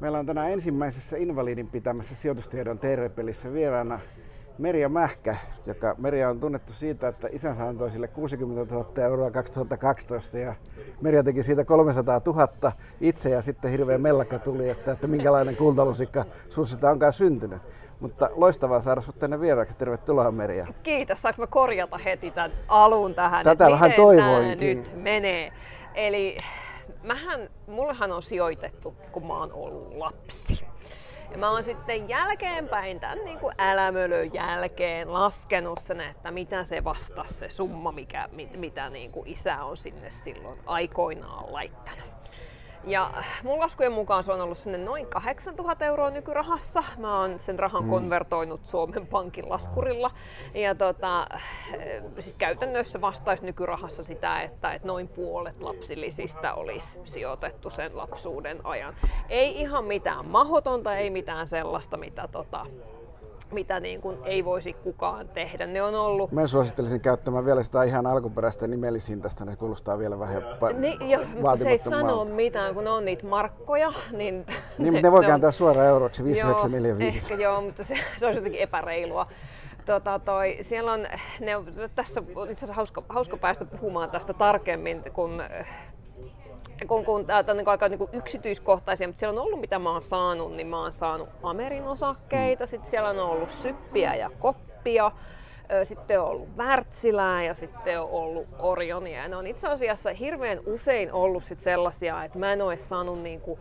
Meillä on tänään ensimmäisessä Invalidin pitämässä sijoitustiedon TR-pelissä vieraana Merja Mähkä, joka Merja on tunnettu siitä, että isänsä antoi sille 60 000 euroa 2012 ja Merja teki siitä 300 000 itse ja sitten hirveä mellakka tuli, että, että minkälainen kultalusikka sussa onkaan syntynyt. Mutta loistavaa saada sinut tänne vieraaksi. Tervetuloa Merja. Kiitos. Saanko mä korjata heti tämän alun tähän? Tätä vähän toivoinkin. nyt menee. Eli mähän, mullehan on sijoitettu, kun mä oon ollut lapsi. Ja mä oon sitten jälkeenpäin tämän niin kuin älämölön jälkeen laskenut sen, että mitä se vastasi se summa, mikä, mit, mitä niin kuin isä on sinne silloin aikoinaan laittanut. Ja mun laskujen mukaan se on ollut sinne noin 8000 euroa nykyrahassa. Mä oon sen rahan mm. konvertoinut Suomen Pankin laskurilla. Ja tota, siis käytännössä vastaisi nykyrahassa sitä, että, että noin puolet lapsilisistä olisi sijoitettu sen lapsuuden ajan. Ei ihan mitään mahotonta, ei mitään sellaista, mitä tota, mitä niin kuin ei voisi kukaan tehdä. Ne on ollut... Mä suosittelisin käyttämään vielä sitä ihan alkuperäistä nimellishintaista, ne kuulostaa vielä vähän niin, jo, se ei sano mitään, kun ne on niitä markkoja. Niin, niin mutta ne voi kääntää on... suoraan euroksi 5945. Ehkä joo, mutta se, se olisi jotenkin epäreilua. Tota, toi, siellä on, ne, tässä on itse asiassa hauska, hauska päästä puhumaan tästä tarkemmin, kun kun, kun tämä on niin aika niin kuin yksityiskohtaisia, mutta siellä on ollut mitä mä oon saanut, niin mä oon saanut Amerin osakkeita, sitten siellä on ollut syppiä ja koppia, sitten on ollut Wärtsilää ja sitten on ollut Orionia. Ja ne on itse asiassa hirveän usein ollut sit sellaisia, että mä en ole saanut niinku,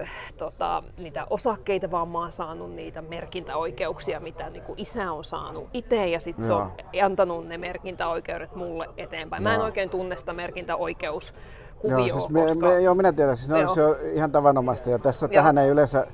ö, tota, niitä osakkeita, vaan mä oon saanut niitä merkintäoikeuksia, mitä niinku isä on saanut itse ja sitten se on antanut ne merkintäoikeudet mulle eteenpäin. Mä en oikein tunne sitä merkintäoikeus kuvio. Joo, siis me, koska... me, joo, minä tiedän, siis joo. se on ihan tavanomaista ja tässä, joo. tähän ei yleensä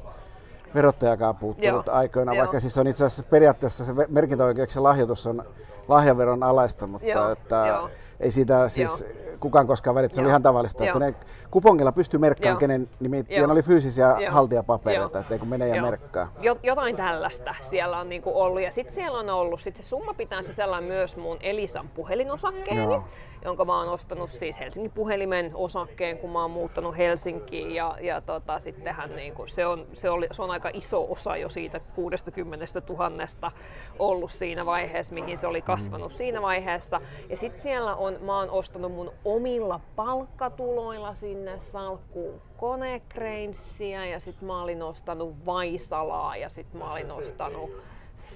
verottajakaan puuttunut joo. aikoina, joo. vaikka siis on itse asiassa periaatteessa se merkintäoikeuksien lahjoitus on lahjaveron alaista, mutta joo. että joo. ei siitä siis joo. Kukaan koskaan välittänyt. Se oli ihan tavallista, joo. että ne kupongilla pystyy merkkaamaan, kenen nimi, ja ne oli fyysisiä Joo. haltijapapereita, ettei kun menee ja merkkaa. Jotain tällaista siellä on niinku ollut. Ja sitten siellä on ollut, sit se summa pitää sisällään myös mun Elisan puhelinosakkeeni. Joo jonka mä oon ostanut siis Helsingin puhelimen osakkeen, kun mä oon muuttanut Helsinkiin. Ja, ja tota, sittenhän niin kuin, se, on, se, oli, se on aika iso osa jo siitä 60 000 ollut siinä vaiheessa, mihin se oli kasvanut siinä vaiheessa. Ja sitten siellä on, mä oon ostanut mun omilla palkkatuloilla sinne salkkuun konekreinsiä ja sitten mä olin ostanut Vaisalaa ja sitten mä olin ostanut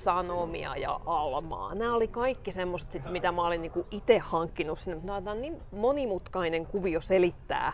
Sanomia ja Almaa. Nämä oli kaikki semmoista, mitä mä olin niinku itse hankkinut sinne. Tämä on niin monimutkainen kuvio selittää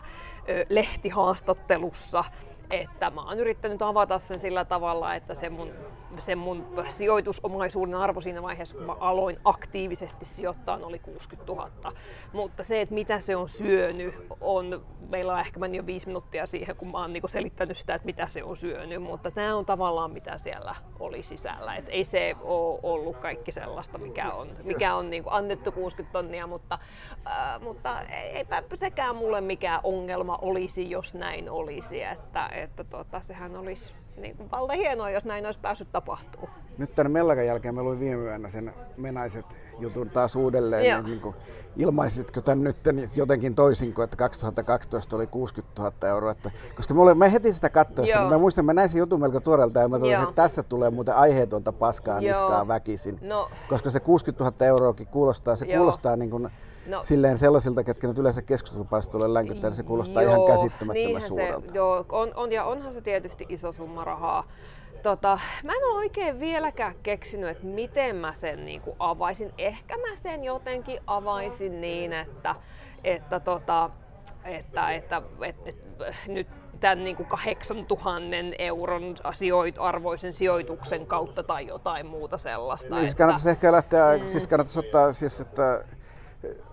ö, lehtihaastattelussa, että mä oon yrittänyt avata sen sillä tavalla, että se mun, se mun sijoitusomaisuuden arvo siinä vaiheessa, kun mä aloin aktiivisesti sijoittaa, oli 60 000. Mutta se, että mitä se on syönyt, on, meillä on ehkä mennyt jo viisi minuuttia siihen, kun mä oon niinku selittänyt sitä, että mitä se on syönyt, mutta tämä on tavallaan mitä siellä oli sisällä. Et ei se ole ollut kaikki sellaista, mikä on, mikä on niinku annettu 60 tonnia, mutta, äh, mutta eipä sekään mulle mikään ongelma olisi, jos näin olisi. Että, että tota, sehän olisi niin kuin valta hienoa, jos näin olisi päässyt tapahtuu. Nyt tämän Mellakan jälkeen me luin viime yönä sen menaiset jutun taas uudelleen. Joo. Niin, niin kuin, ilmaisitko tämän nyt jotenkin toisin kuin, että 2012 oli 60 000 euroa? Että, koska mä, olin, mä heti sitä katsoessa, niin mä muistan, että mä näin sen jutun melko tuoreelta ja mä totesin, että tässä tulee muuten aiheetonta paskaa Joo. niskaa väkisin. No. Koska se 60 000 euroakin kuulostaa, se Joo. kuulostaa niin kuin, No, silleen sellaisilta, ketkä nyt yleensä keskustelupalstoille länkyttää, niin se kuulostaa joo, ihan käsittämättömän suurelta. Se, joo, on, on, ja onhan se tietysti iso summa rahaa. Tota, mä en ole oikein vieläkään keksinyt, että miten mä sen niin kuin avaisin. Ehkä mä sen jotenkin avaisin niin, että, että, tota, että, että, että, että nyt tämän niin kuin 8000 euron sijoit, arvoisen sijoituksen kautta tai jotain muuta sellaista. Niin, siis kannattaisi ehkä lähteä, mm. siis kannattaisi ottaa, siis, että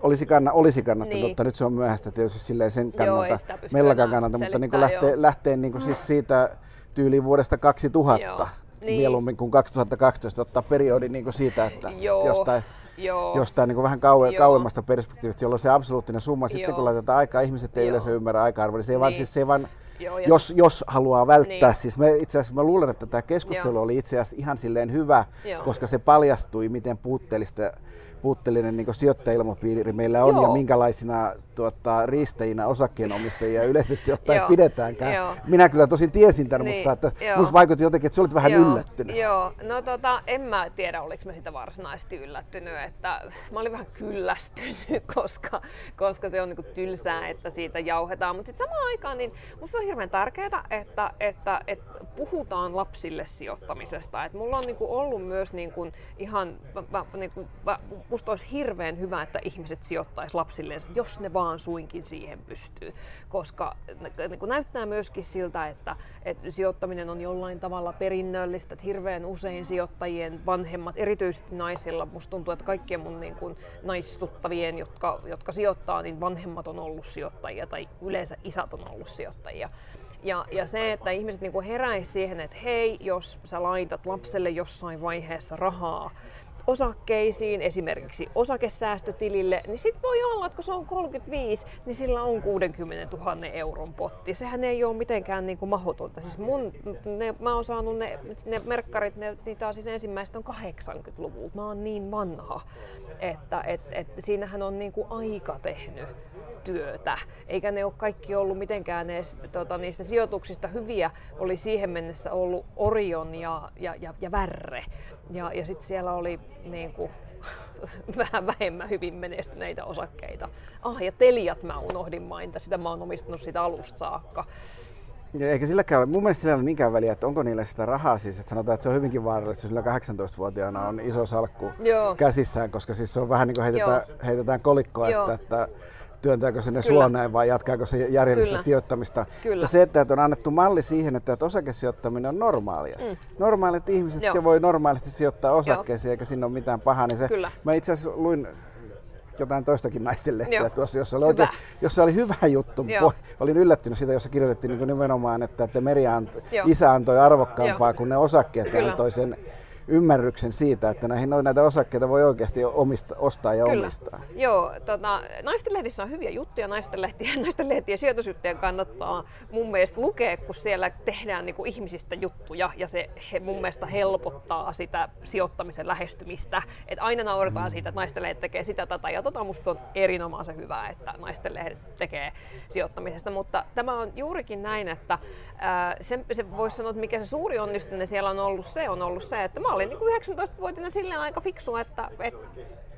olisi, kanna, olisi kannattanut, niin. mutta nyt se on myöhäistä tietysti silleen sen kannalta, mellakaan kannalta, mutta niin kuin lähtee, lähtee niin kuin siis siitä tyyliin vuodesta 2000 Joo. Niin. mieluummin kuin 2012 ottaa periodi niin kuin siitä, että Joo. jostain, Joo. jostain niin kuin vähän kauem, Joo. kauemmasta perspektiivistä, jolloin se absoluuttinen summa, Joo. sitten kun laitetaan aikaa, ihmiset ei Joo. yleensä ymmärrä aika-arvoa, niin se ei niin. vaan, siis se ei vaan Joo, ja jos, jos haluaa välttää. Niin. Siis me, itse asiassa mä luulen, että tämä keskustelu Joo. oli itse asiassa ihan silleen hyvä, Joo. koska se paljastui, miten puutteellista puutteellinen niin sijoittajailmapiiri meillä on Joo. ja minkälaisina tuota, riistäjinä osakkeenomistajia yleisesti ottaen Joo. pidetäänkään. Joo. Minä kyllä tosin tiesin tämän, Niin, mutta että minusta vaikutti jotenkin, että sä olit vähän Joo, yllättynyt. Joo, no tota, en mä tiedä, oliko mä sitä varsinaisesti yllättynyt, että mä olin vähän kyllästynyt, koska, koska se on niinku tylsää, että siitä jauhetaan. Mutta samaan aikaan niin musta on hirveän tärkeää, että, että, että puhutaan lapsille sijoittamisesta. Et mulla on niinku ollut myös niinku ihan, mä, mä, niinku, mä, musta olisi hirveän hyvä, että ihmiset sijoittaisi lapsilleen, jos ne vaan suinkin siihen pystyy. Koska niinku näyttää myöskin siltä, että, että sijoittaminen on jollain tavalla perinnöllistä, että hirveän usein sijoittajien vanhemmat, erityisesti naisilla, musta tuntuu, että kaikkien mun niin kuin naistuttavien, jotka, jotka sijoittaa, niin vanhemmat on ollut sijoittajia tai yleensä isät on ollut sijoittajia. Ja, ja se, että ihmiset niin kuin heräisi siihen, että hei, jos sä laitat lapselle jossain vaiheessa rahaa osakkeisiin, esimerkiksi osakesäästötilille, niin sitten voi olla, että kun se on 35, niin sillä on 60 000 euron potti. Sehän ei ole mitenkään niin kuin mahdotonta. Siis mun, ne, mä oon saanut ne, ne merkkarit, ne, niitä on siis ensimmäistä on 80-luvulta. Mä oon niin vanha, että et, et, siinähän on niin kuin aika tehnyt työtä, eikä ne ole kaikki ollut mitenkään edes tota, niistä sijoituksista hyviä. Oli siihen mennessä ollut Orion ja, ja, ja, ja Värre. Ja, ja sitten siellä oli niin kuin, vähän vähemmän hyvin menestyneitä osakkeita. Ah, ja Teliat mä unohdin mainita, sitä mä oon omistanut sitä alusta saakka. Ja eikä silläkään ole, mun mielestä sillä ei ole niinkään väliä, että onko niillä sitä rahaa siis, että sanotaan, että se on hyvinkin vaarallista, sillä 18-vuotiaana on iso salkku Joo. käsissään, koska siis se on vähän niin kuin heitetään, heitetään kolikkoa, Joo. että, että työntääkö se ne suoneen vai jatkaako se järjellistä Kyllä. sijoittamista. Kyllä. Mutta se, että on annettu malli siihen, että, osakesijoittaminen on normaalia. Mm. Normaalit ihmiset, Joo. se voi normaalisti sijoittaa osakkeisiin eikä siinä ole mitään pahaa. Niin se, Kyllä. Mä itse asiassa luin jotain toistakin naisten lehteä Joo. tuossa, jossa oli, oikein, jossa oli hyvä juttu. Joo. Olin yllättynyt siitä, jossa kirjoitettiin niin nimenomaan, että, että Meri ant- isä antoi arvokkaampaa Joo. kuin ne osakkeet Kyllä. antoi sen ymmärryksen siitä, että näihin, näitä osakkeita voi oikeasti omista, ostaa ja Kyllä. omistaa. Joo, tota, naisten lehdissä on hyviä juttuja, naisten lehtiä, naisten lehtien sijoitusjuttuja kannattaa mun mielestä lukea, kun siellä tehdään niinku ihmisistä juttuja ja se he, mun mielestä helpottaa sitä sijoittamisen lähestymistä. Et aina nauretaan siitä, että naisten lehdet tekee sitä tätä ja tota musta se on erinomaisen hyvä, että naisten lehdet tekee sijoittamisesta, mutta tämä on juurikin näin, että ää, se, se voisi sanoa, että mikä se suuri onnistuminen siellä on ollut se, on ollut se, että mä olin niin 19-vuotiaana silleen aika fiksu, että, että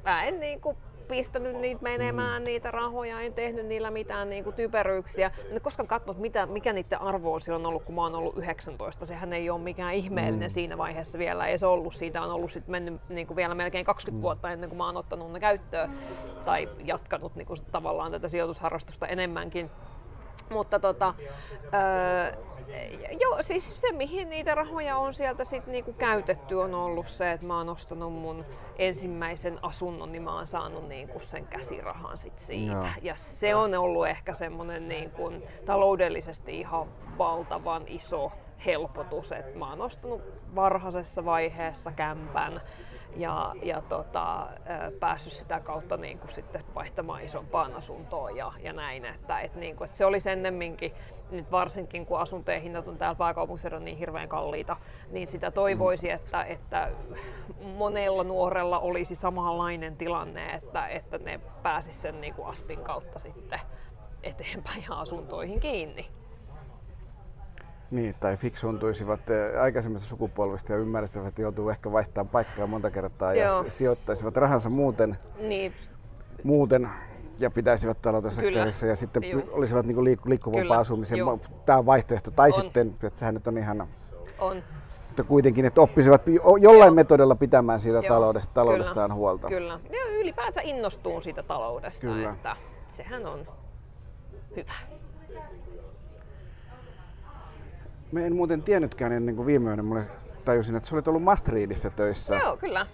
mä en niin kuin pistänyt niitä menemään, niitä rahoja, en tehnyt niillä mitään niin kuin typeryyksiä. En koskaan katsonut, mitä, mikä niiden arvo on silloin ollut, kun mä oon ollut 19. Sehän ei ole mikään ihmeellinen mm. siinä vaiheessa vielä ei se ollut. Siitä on ollut sit mennyt niin kuin vielä melkein 20 vuotta ennen kuin mä oon ottanut ne käyttöön tai jatkanut niin kuin tavallaan tätä sijoitusharrastusta enemmänkin. Mutta tota, öö, joo, siis se mihin niitä rahoja on sieltä sit niinku käytetty on ollut se, että mä oon ostanut mun ensimmäisen asunnon, niin mä oon saanut niinku sen käsirahan sit siitä. Joo. Ja se on ollut ehkä semmonen niinku taloudellisesti ihan valtavan iso helpotus, että mä oon ostanut varhaisessa vaiheessa kämpän ja, ja tota, päässyt sitä kautta niin kuin sitten vaihtamaan isompaan asuntoon ja, ja näin. Että, et niin kuin, että se olisi ennemminkin, nyt varsinkin kun asuntojen hinnat on täällä pääkaupunkiseudulla niin hirveän kalliita, niin sitä toivoisi, että, että monella nuorella olisi samanlainen tilanne, että, että ne pääsisi sen niin kuin aspin kautta sitten eteenpäin ja asuntoihin kiinni. Niin, tai fiksuuntuisivat eh, aikaisemmista sukupolvista ja ymmärsivät, että joutuu ehkä vaihtamaan paikkaa monta kertaa ja Joo. sijoittaisivat rahansa muuten, Niin, muuten ja pitäisivät taloudessa Kyllä. kädessä ja sitten Juu. olisivat niin liik- liikkuvampaa. Juu. Tämä on vaihtoehto. Tai On. sitten, että sehän nyt on ihan on. mutta kuitenkin, että oppisivat jo- jollain Joo. metodilla pitämään siitä Joo, taloudesta, taloudestaan kyllä, huolta. Kyllä. Ja ylipäänsä innostuu siitä taloudesta, Kyllä. että sehän on hyvä. Mä en muuten tiennytkään ennen kuin viime yönä mulle tajusin, että sä olet ollut Maastrichtissa töissä Joo, kyllä.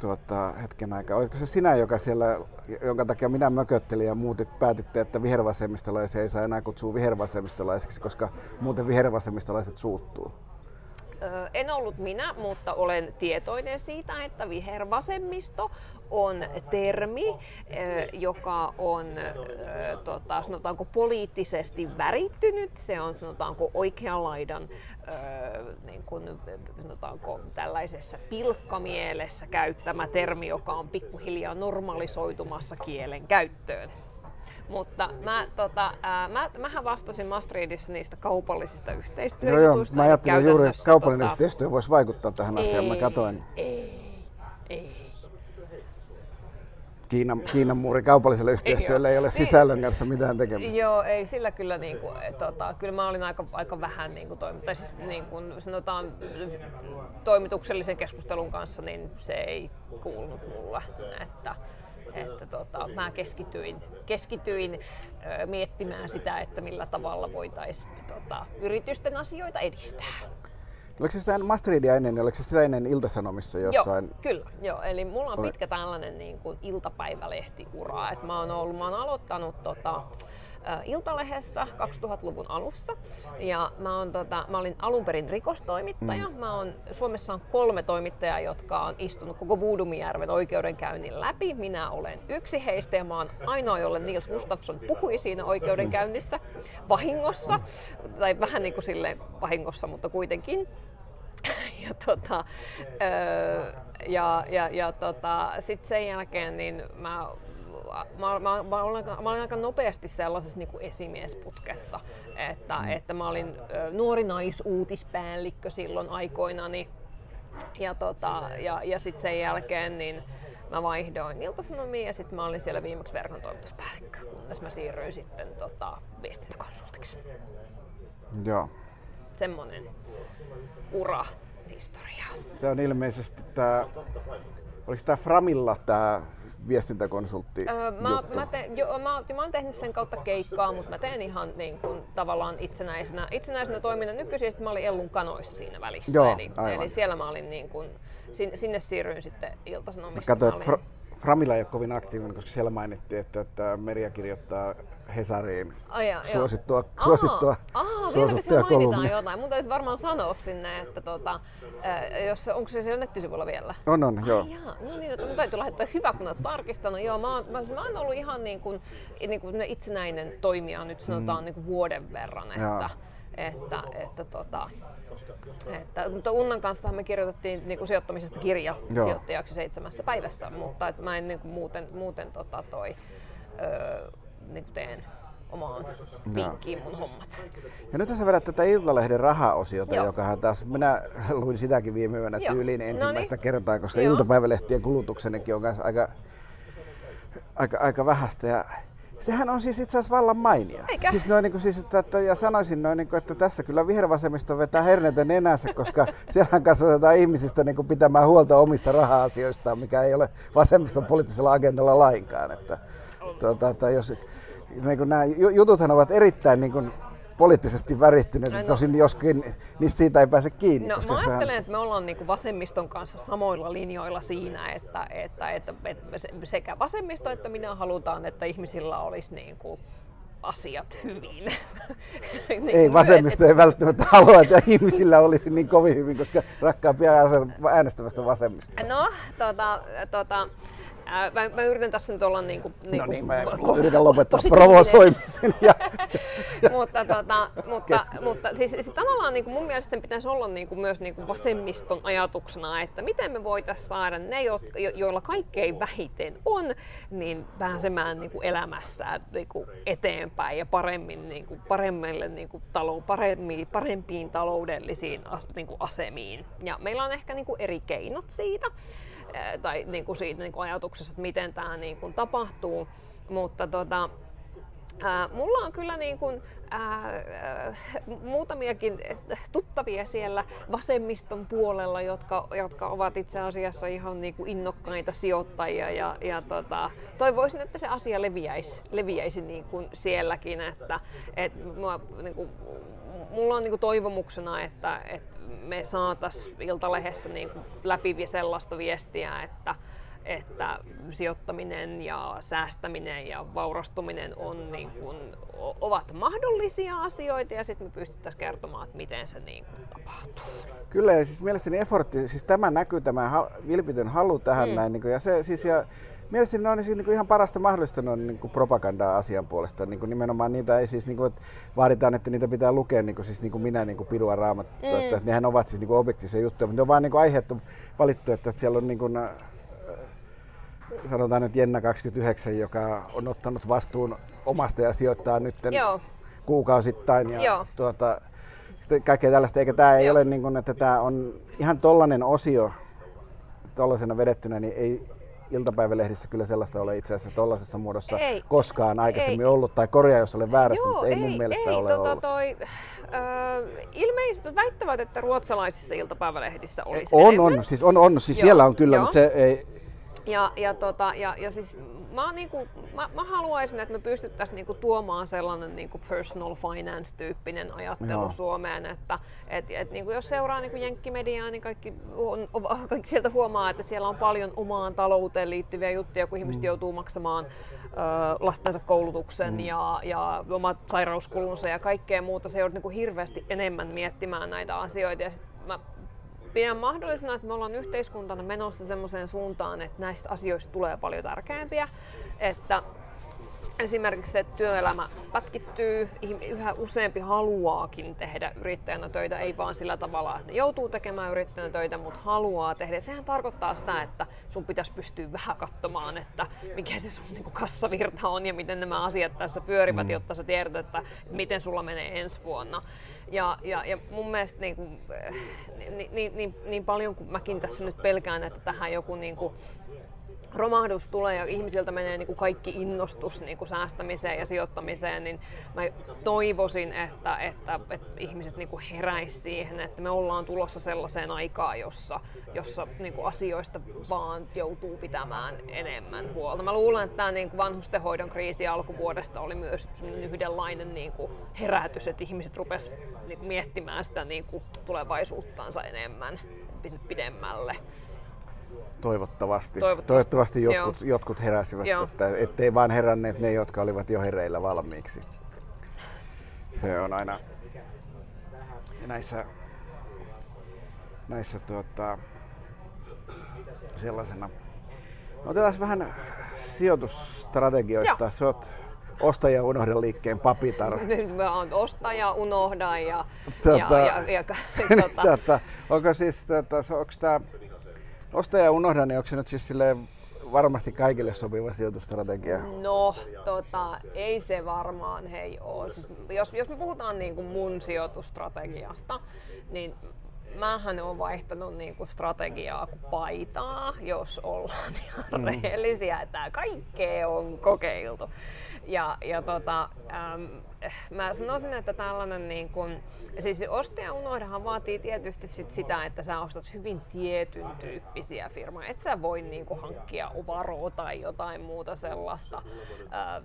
tuota, hetken aikaa. Oletko se sinä, joka siellä, jonka takia minä mököttelin ja muut päätitte, että vihervasemmistolaisia ei saa enää kutsua vihervasemmistolaisiksi, koska muuten vihervasemmistolaiset suuttuu? En ollut minä, mutta olen tietoinen siitä, että vihervasemmisto on termi, joka on tota, sanotaanko poliittisesti värittynyt. Se on sanotaanko oikean laidan niin kuin, sanotaanko, tällaisessa pilkkamielessä käyttämä termi, joka on pikkuhiljaa normalisoitumassa kielen käyttöön. Mutta mä, tota, ää, mä, mähän vastasin Maastrichtissa niistä kaupallisista yhteistyöjutuista. Joo, joo. Mä ajattelin juuri, että kaupallinen tota, yhteistyö voisi vaikuttaa tähän asiaan. Mä katoin. Ei, ei. Kiinan, Kiinan muuri kaupalliselle yhteistyölle ei, ei ole sisällön kanssa mitään tekemistä. Joo, ei sillä kyllä, niin kuin, tota, kyllä mä olin aika, aika vähän niin kuin, toimi, tai siis, niin kuin sanotaan, toimituksellisen keskustelun kanssa, niin se ei kuulunut mulle. Että, että tota, mä keskityin, keskityin ö, miettimään sitä, että millä tavalla voitaisiin tota, yritysten asioita edistää. Oliko se sitä Mastridia ennen, niin oliko se sitä ennen Iltasanomissa jossain? Joo, kyllä. Joo. Eli mulla on pitkä tällainen niin kuin iltapäivälehtiura. Et mä oon ollut, mä oon aloittanut tota, Iltalehdessä 2000-luvun alussa. Ja mä, oon, tota, mä olin alun perin rikostoimittaja. Mm. Mä oon, Suomessa on kolme toimittajaa, jotka on istunut koko Vuudumijärven oikeudenkäynnin läpi. Minä olen yksi heistä ja mä oon ainoa, jolle Nils Gustafsson puhui siinä oikeudenkäynnissä vahingossa. Tai vähän niin kuin sille vahingossa, mutta kuitenkin. ja tota, öö, ja, ja, ja tota, sitten sen jälkeen niin mä mä, mä, mä, olin, mä olin aika nopeasti sellaisessa niin kuin esimiesputkessa, että, mm. että mä olin nuori naisuutispäällikkö silloin aikoinani. Ja, tota, ja, ja sitten sen jälkeen niin mä vaihdoin iltasanomiin ja sitten mä olin siellä viimeksi verkon toimituspäällikkö, kunnes mä siirryin sitten tota, viestintäkonsultiksi. Joo. Semmonen ura historia. Tämä on ilmeisesti tämä, oliko tämä Framilla tämä viestintäkonsultti öö, mä, mä, te, jo, mä, mä oon tehnyt sen kautta keikkaa, mutta mä teen ihan niin kuin, tavallaan itsenäisenä, itsenäisenä toiminnan nykyisin, mä olin Ellun kanoissa siinä välissä. Joo, eli, eli, siellä mä olin niin kuin, sinne, sinne siirryin sitten iltasanomista. Mä katsoin, että Fra- Framilla ei ole kovin aktiivinen, koska siellä mainittiin, että, että Meria kirjoittaa Hesariin oh, joo, suosittua, joo. suosittua, Aha, suosittua mainitaan jotain. Mun täytyy varmaan sanoa sinne, että tota, jos, onko se siellä nettisivuilla vielä? On, on, joo. Ai, jaa. No niin, että mun täytyy lähettää hyvä, kun olet tarkistanut. Joo, mä oon, mä, mä oon ollut ihan niin kuin, niin kuin itsenäinen toimija nyt sanotaan mm. niin kuin vuoden verran. Että, että, että, tota, että, mutta Unnan kanssa me kirjoitettiin niin kuin sijoittamisesta kirja Joo. sijoittajaksi seitsemässä päivässä, mutta että mä en niin kuin muuten, muuten tota toi, öö, niin kuin teen omaan pinkkiin mun hommat. Ja nyt sä vedät tätä Iltalehden rahaosiota, Joo. joka taas, minä luin sitäkin viime yönä tyyliin ensimmäistä Noniin. kertaa, koska Joo. iltapäivälehtien kulutuksenikin on aika, aika, aika vähäistä. Ja Sehän on siis itse asiassa vallan mainia. Eikä? Siis noin, niin kuin, siis, että, että, ja sanoisin noin, niin kuin, että tässä kyllä vihervasemmisto vetää herneitä nenänsä, koska siellä kasvatetaan ihmisistä niin kuin, pitämään huolta omista raha-asioistaan, mikä ei ole vasemmiston poliittisella agendalla lainkaan. Että, tuota, että jos, niin kuin nämä jututhan ovat erittäin niin kuin, poliittisesti värittyneet, no, tosin joskin niin siitä ei pääse kiinni. No, koska mä ajattelen, sehän... että me ollaan niin vasemmiston kanssa samoilla linjoilla siinä, että, että, että, että sekä vasemmisto että minä halutaan, että ihmisillä olisi niin kuin asiat hyvin. niin ei, vasemmisto et, ei välttämättä halua, että ihmisillä olisi niin kovin hyvin, koska rakkaampia äänestävästä vasemmista. No, tota, tota, Ää, mä, mä yritän tässä nyt olla niin kuin, niin no niin, mä yritän lopettaa provosoimisen. Ja, mutta, tota, mutta, mutta siis, siis tavallaan niin kuin mun mielestä sen pitäisi olla niin kuin myös niin kuin vasemmiston ajatuksena, että miten me voitaisiin saada ne, jotka, joilla kaikkein vähiten on, niin pääsemään niin kuin elämässä niin kuin eteenpäin ja paremmin, niin kuin, paremmille, niin kuin, talou, parempiin, parempiin taloudellisiin niin kuin asemiin. Ja meillä on ehkä niin kuin eri keinot siitä tai niin kuin siitä niin kuin ajatuksessa, että miten tämä niin kuin tapahtuu. Mutta tota, ää, mulla on kyllä niin kuin, ää, muutamiakin tuttavia siellä vasemmiston puolella, jotka, jotka ovat itse asiassa ihan niin kuin innokkaita sijoittajia ja, ja tota, toivoisin, että se asia leviäisi, leviäisi niin kuin sielläkin, että et, mua, niin kuin, mulla on niin kuin toivomuksena, että, että me saataisiin Iltalehdessä niin läpi sellaista viestiä, että, että sijoittaminen ja säästäminen ja vaurastuminen on niin kuin, ovat mahdollisia asioita ja sitten me pystyttäisiin kertomaan, että miten se niin kuin tapahtuu. Kyllä, ja siis mielestäni effortti, siis tämä näkyy, tämä vilpitön halu tähän mm. näin, niin kuin, ja se siis ja Mielestäni ne on siis niin ihan parasta mahdollista noin niin kuin propagandaa asian puolesta. Niin kuin nimenomaan niitä ei siis, niin kuin, että vaaditaan, että niitä pitää lukea niin kuin, siis niin kuin minä niin kuin pirua raamattua. Mm. Että, nehän ovat siis niin kuin objektiivisia juttuja, mutta ne on vain niin aiheettu valittu, että, että siellä on niin kuin, äh, sanotaan nyt Jenna 29, joka on ottanut vastuun omasta ja sijoittaa nyt kuukausittain. Ja Joo. Tuota, kaikkea tällaista, eikä tämä ei Joo. ole niin kuin, että tämä on ihan tollainen osio, tuollaisena vedettynä, niin ei, iltapäivälehdissä kyllä sellaista ole itse asiassa tuollaisessa muodossa ei, koskaan aikaisemmin ei. ollut, tai korjaa jos olen väärässä, Joo, mutta ei, ei mun mielestä ei, ole tota, ollut. Toi, äh, ilmeisesti väittävät, että ruotsalaisissa iltapäivälehdissä olisi On, enemmän. on, siis on, on siis Joo, siellä on kyllä, Joo. mutta se ei... Ja, ja, tota, ja, ja siis mä, niinku, mä, mä haluaisin, että me pystyttäisiin niinku tuomaan sellainen niinku personal finance-tyyppinen ajattelu Joo. Suomeen, että et, et, niinku jos seuraa niinku jenkkimediaa, niin kaikki, on, kaikki sieltä huomaa, että siellä on paljon omaan talouteen liittyviä juttuja, kun ihmiset mm. joutuu maksamaan ö, lastensa koulutuksen mm. ja, ja omat sairauskulunsa ja kaikkea muuta. Se joudut niinku hirveästi enemmän miettimään näitä asioita. Ja sit mä pidän mahdollisena, että me ollaan yhteiskuntana menossa semmoiseen suuntaan, että näistä asioista tulee paljon tärkeämpiä. Että esimerkiksi että työelämä pätkittyy, yhä useampi haluaakin tehdä yrittäjänä töitä, ei vaan sillä tavalla, että ne joutuu tekemään yrittäjänä töitä, mutta haluaa tehdä. Sehän tarkoittaa sitä, että sun pitäisi pystyä vähän katsomaan, että mikä se sun niin kassavirta on ja miten nämä asiat tässä pyörivät, mm. jotta sä tiedät, että miten sulla menee ensi vuonna. Ja, ja, ja mun mielestä niin, kuin, niin, niin, niin, niin paljon kuin mäkin tässä nyt pelkään, että tähän joku niin kuin, romahdus tulee ja ihmisiltä menee niin kuin kaikki innostus niin kuin säästämiseen ja sijoittamiseen, niin mä toivoisin, että, että, että ihmiset niin kuin siihen, että me ollaan tulossa sellaiseen aikaan, jossa, jossa niin kuin asioista vaan joutuu pitämään enemmän huolta. Mä luulen, että tämä niin kuin vanhustenhoidon kriisi alkuvuodesta oli myös yhdenlainen niin kuin herätys, että ihmiset rupesivat niin miettimään sitä niin kuin tulevaisuuttansa enemmän pidemmälle. Toivottavasti. Toivottavasti, Toivottavasti jotkut, jotkut heräsivät, Joo. että ettei vaan heränneet ne, jotka olivat jo hereillä valmiiksi. Se on aina näissä, näissä tuota, sellaisena. Otetaan vähän sijoitusstrategioista. Joo. Sä oot ostaja unohda liikkeen papitar. Nyt mä oon ostaja unohda ja, tota, ja, ja, ja, tota. tota, onko siis, tota, onko tämä Osta ja unohda, niin onko se nyt siis silleen varmasti kaikille sopiva sijoitusstrategia? No, tota, ei se varmaan hei ole. Siis, jos, jos me puhutaan niin kuin mun sijoitusstrategiasta, niin mähän on vaihtanut niinku strategiaa kuin paitaa, jos ollaan ihan mm. rehellisiä, että kaikkea on kokeiltu. Ja, ja tota, äm, mä sanoisin, että tällainen niin kun, siis ostaja unohdahan vaatii tietysti sit sitä, että sä ostat hyvin tietyn tyyppisiä firmoja. Et sä voi niin kuin, hankkia Uvaroa tai jotain muuta sellaista, äh,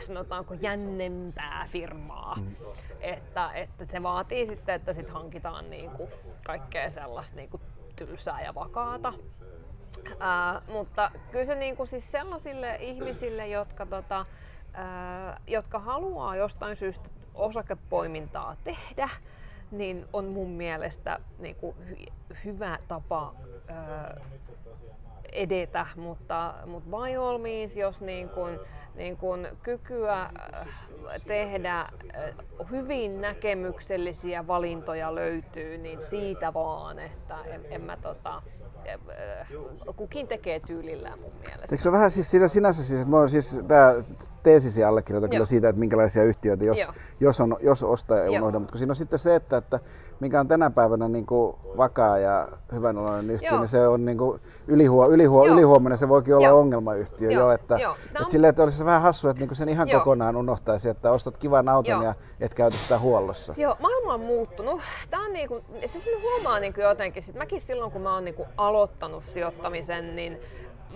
sanotaanko jännempää firmaa. Mm. Että, että se vaatii sitten, että sit hankitaan niin kuin, kaikkea sellaista niin kuin, tylsää ja vakaata. Äh, mutta kyllä se niin kuin, siis sellaisille ihmisille, jotka tota, jotka haluaa jostain syystä osakepoimintaa tehdä, niin on mun mielestä niin kuin hy- hyvä tapa ää, edetä, mutta, mutta by all means, jos niin kuin, niin kuin kykyä tehdä hyvin näkemyksellisiä valintoja löytyy, niin siitä vaan, että en, en mä tota, kukin tekee tyylillään mun mielestä. Eikö se vähän siis siinä sinänsä, siis, että mä siis tää teesisi allekirjoitan kyllä siitä, että minkälaisia yhtiöitä, jos, jos, on, jos ostaa ja unohda, mutta siinä on sitten se, että, että mikä on tänä päivänä niin kuin vakaa ja hyvänolainen yhtiö, Joo. niin se on niin kuin ylihuo, ylihuo, ylihuomenna se voikin olla Joo. ongelmayhtiö Joo. jo, että, Joo. että on... silleen, että olisi se vähän hassu, että niin sen ihan Joo. kokonaan unohtaisi, että ostat kivan auton Joo. ja et käytä sitä huollossa. Joo, maailma on muuttunut. Tämä on niin kuin, se huomaa niin kuin jotenkin, että mäkin silloin kun mä oon niin kuin aloittanut sijoittamisen, niin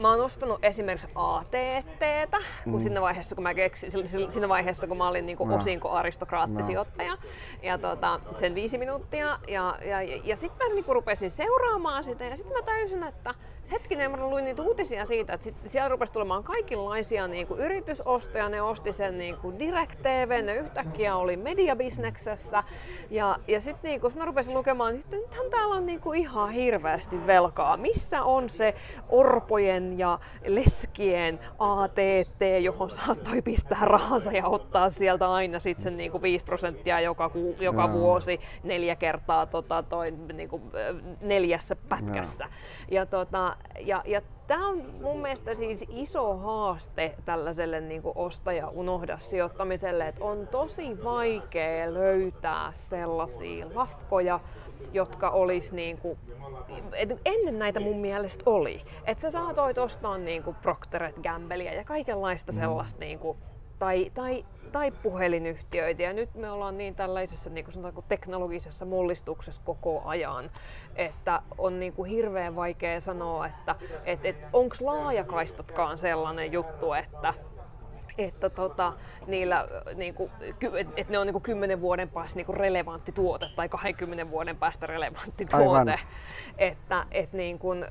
mä oon ostanut esimerkiksi ATTtä, kun mm. siinä vaiheessa, kun mä keksin, siinä vaiheessa, kun mä olin niin kuin no. osinko-aristokraattisijoittaja, no. ja tota, sen viisi minuuttia, ja, ja, ja, ja sitten mä niin kuin rupesin seuraamaan sitä, ja sitten mä täysin, että hetkinen, mä luin niitä uutisia siitä, että sit siellä rupesi tulemaan kaikenlaisia niin kuin yritysostoja, ne osti sen niin kuin Direct TV, ne yhtäkkiä oli mediabisneksessä. Ja, ja sitten niin kun mä rupesin lukemaan, että nythän täällä on niin kuin ihan hirveästi velkaa. Missä on se orpojen ja leskien ATT, johon saattoi pistää rahansa ja ottaa sieltä aina sitten sen niin kuin 5 prosenttia joka, ku, joka no. vuosi neljä kertaa tota, toi, niin kuin, neljässä pätkässä. No. Ja, tota, ja, ja tämä on mun mielestä siis iso haaste tällaiselle niin kuin ostaja unohda sijoittamiselle, että on tosi vaikea löytää sellaisia lafkoja, jotka olisi niin kuin, ennen näitä mun mielestä oli. Että sä saatoit ostaa niin kuin Procter Gamblea ja kaikenlaista mm. sellaista niin kuin, tai, tai, tai puhelinyhtiöitä. Ja nyt me ollaan niin tällaisessa niin kuin teknologisessa mullistuksessa koko ajan, että on niin kuin hirveän vaikea sanoa, että et, et, onko laajakaistatkaan sellainen juttu, että että tota, niillä, niinku, että ne on niinku 10 vuoden päästä niinku relevantti tuote tai 20 vuoden päästä relevantti tuote. Aivan. Että, et niin kun,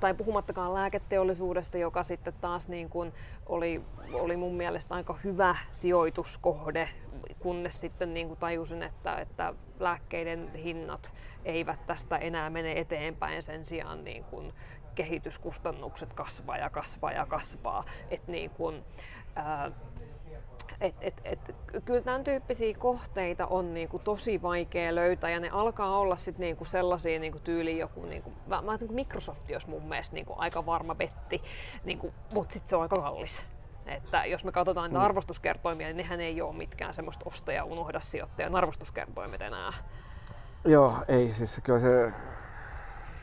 tai puhumattakaan lääketeollisuudesta, joka sitten taas niin kun oli, oli mun mielestä aika hyvä sijoituskohde, kunnes sitten niin kuin tajusin, että, että lääkkeiden hinnat eivät tästä enää mene eteenpäin sen sijaan niin kuin kehityskustannukset kasvaa ja kasvaa ja kasvaa. Et niin kuin, ää, et, et, et, kyllä tämän tyyppisiä kohteita on niinku tosi vaikea löytää ja ne alkaa olla sit niinku sellaisia niinku tyyliin joku, niinku, mä, mä niinku Microsoft olisi mun mielestä niinku aika varma betti, niinku, mutta sitten se on aika kallis. Että jos me katsotaan niitä mm. arvostuskertoimia, niin nehän ei ole mitkään semmoista ostaja unohda sijoittajan arvostuskertoimet enää. Joo, ei siis kyllä se,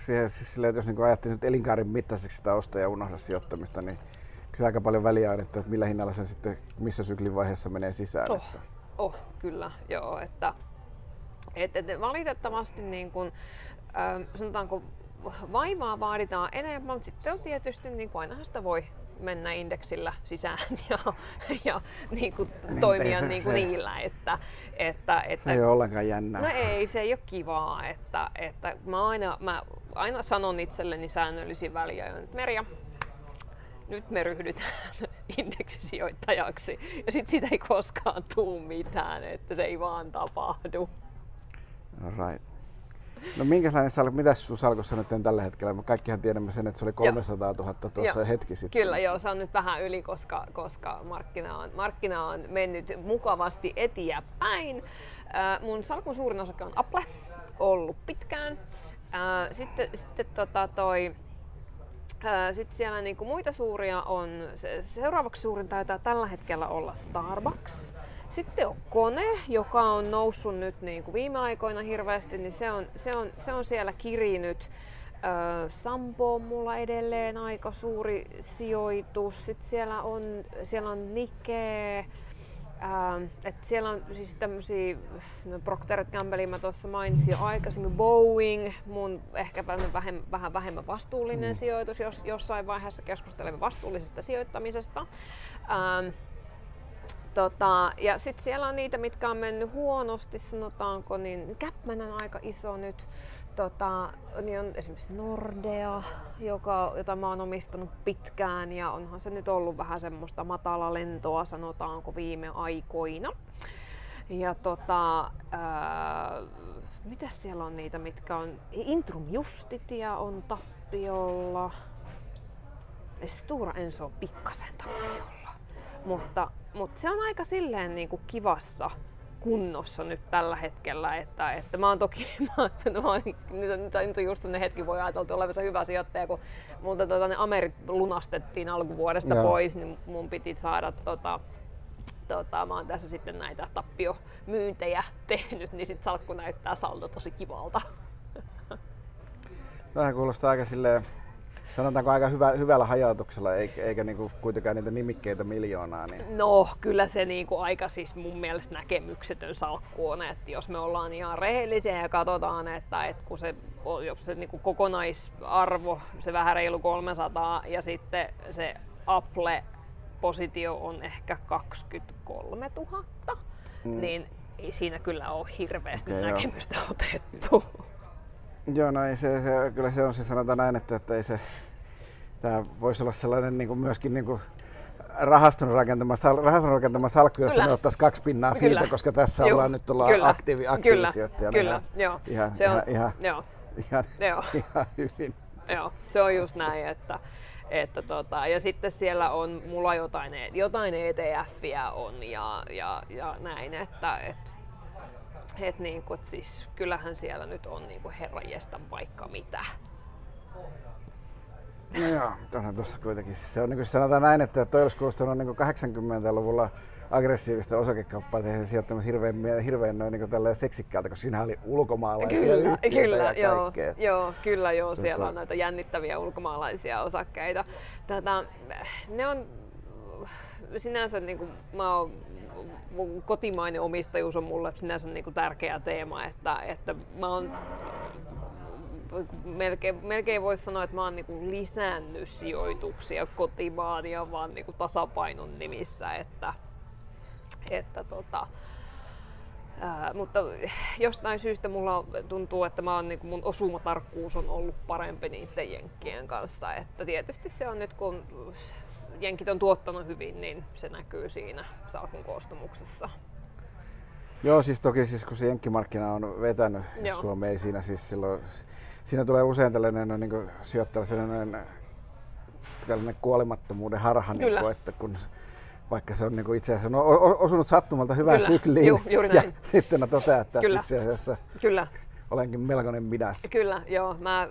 siihen, siis silleen, että jos niin ajattelin nyt elinkaarin mittaiseksi sitä ostaja unohda sijoittamista, niin kyllä aika paljon väliä on, että millä hinnalla se sitten missä syklin vaiheessa menee sisään. Oh, että. oh kyllä, joo. Että, et, et valitettavasti niin kun, äh, sanotaanko, vaivaa vaaditaan enemmän, mutta sitten on tietysti, niin kuin ainahan sitä voi mennä indeksillä sisään ja, ja niin kuin niin, toimia se, niin kuin se, niillä. Että, että, että, se ei ole ollenkaan jännää. No ei, se ei ole kivaa. Että, että mä, aina, mä aina sanon itselleni säännöllisin väliajoin, että Merja, nyt me ryhdytään indeksisijoittajaksi. Ja sitten siitä ei koskaan tuu mitään, että se ei vaan tapahdu. Right. No minkälainen salkku, mitä sun salkussa nyt on tällä hetkellä? Me kaikkihan tiedämme sen, että se oli 300 000 tuossa joo. hetki sitten. Kyllä joo, se on nyt vähän yli, koska, koska markkina, on, markkina on mennyt mukavasti eteenpäin. Äh, mun salkun suurin osake on Apple, ollut pitkään. Äh, sitten, sitten tota toi, sitten siellä niinku muita suuria on, seuraavaksi suurin taitaa tällä hetkellä olla Starbucks. Sitten on kone, joka on noussut nyt niin kuin viime aikoina hirveästi, niin se on, se on, se on siellä kirinyt. Sampo on mulla edelleen aika suuri sijoitus. Sitten siellä on, siellä on Nike, Ähm, et siellä on siis tämmöisiä, no Procter Gamble mä tuossa mainitsin jo aikaisemmin, Boeing, mun ehkä vähän, vähän vähemmän vastuullinen mm. sijoitus, jos jossain vaiheessa keskustelemme vastuullisesta sijoittamisesta. Ähm, Tota, ja sitten siellä on niitä, mitkä on mennyt huonosti, sanotaanko, niin Capman on aika iso nyt. Tota, niin on esimerkiksi Nordea, joka, jota mä oon omistanut pitkään ja onhan se nyt ollut vähän semmoista matala lentoa, sanotaanko viime aikoina. Ja tota, ää, mitäs siellä on niitä, mitkä on, Intrum Justitia on tappiolla. Stura Enso on pikkasen tappiolla. Mutta, mutta se on aika silleen niin kuin kivassa kunnossa nyt tällä hetkellä. Että, että mä oon toki, mä, mä oon, nyt, nyt on just ne hetki, voi ajatella, että olevansa hyvä sijoittaja, kun mutta tota, ne Amerit lunastettiin alkuvuodesta Joo. pois, niin mun piti saada tota, tota, mä oon tässä sitten näitä tappiomyyntejä tehnyt, niin sit salkku näyttää saldo tosi kivalta. Tähän kuulostaa aika silleen sanotaanko aika hyvä, hyvällä hajautuksella, eikä, eikä niinku kuitenkaan niitä nimikkeitä miljoonaa. Niin... No, kyllä se niinku aika siis mun mielestä näkemyksetön salkku on, että jos me ollaan ihan rehellisiä ja katsotaan, että, että kun se, jos se niinku kokonaisarvo, se vähän reilu 300 ja sitten se Apple-positio on ehkä 23 000, mm. niin ei siinä kyllä ole hirveästi okay, näkemystä joo. otettu. Joo, no ei se, se, kyllä se on se sanotaan näin, että, että ei se, tämä voisi olla sellainen niin kuin myöskin niin kuin rahaston rakentama, sal, rahaston rakentama salkku, jossa ne ottaisi kaksi pinnaa siitä, koska tässä Juh. ollaan nyt ollaan kyllä. aktiivi, aktiivisijoittajana. Kyllä, ihan, joo. Ihan, se on, ihan, joo. Ihan, joo. ihan hyvin. Joo, se on just näin, että, että tota, ja sitten siellä on, mulla jotain, e- jotain ETF-iä on ja, ja, ja näin, että et, et niin kuin, siis kyllähän siellä nyt on niin kuin herranjestä vaikka mitä. No joo, onhan tuossa kuitenkin. Se on niin kuin sanotaan näin, että toi olisi kuulostanut niin 80-luvulla aggressiivista osakekauppaa tehdä sijoittamassa hirveän, hirveän noin niin tällä seksikkäältä, koska siinä oli ulkomaalaisia kyllä, kyllä, ja joo, joo, kyllä joo, siellä on näitä jännittäviä ulkomaalaisia osakkeita. Tätä, ne on sinänsä niin kuin, mä oon mun kotimainen omistajuus on mulle sinänsä niin kuin tärkeä teema, että, että mä oon melkein, melkein voisi sanoa, että mä oon niinku lisännyt sijoituksia kotimaan ja vaan niinku tasapainon nimissä, että, että tota, Ää, mutta jostain syystä mulla tuntuu, että mä oon, niin mun osumatarkkuus on ollut parempi niiden jenkkien kanssa. Että tietysti se on nyt, kun jenkit on tuottanut hyvin, niin se näkyy siinä salkun koostumuksessa. Joo, siis toki siis kun se jenkkimarkkina on vetänyt Joo. Suomeen, siinä siis silloin siinä tulee usein tällainen no, niin sijoittaja sellainen tällainen kuolemattomuuden harha, niin kuin, että kun vaikka se on niin kuin itse asiassa on osunut sattumalta hyvään Kyllä. sykliin, Juh, juuri näin. ja sitten toteaa, että Kyllä. itse asiassa Kyllä. Olenkin melkoinen minäs. Kyllä, joo. Mä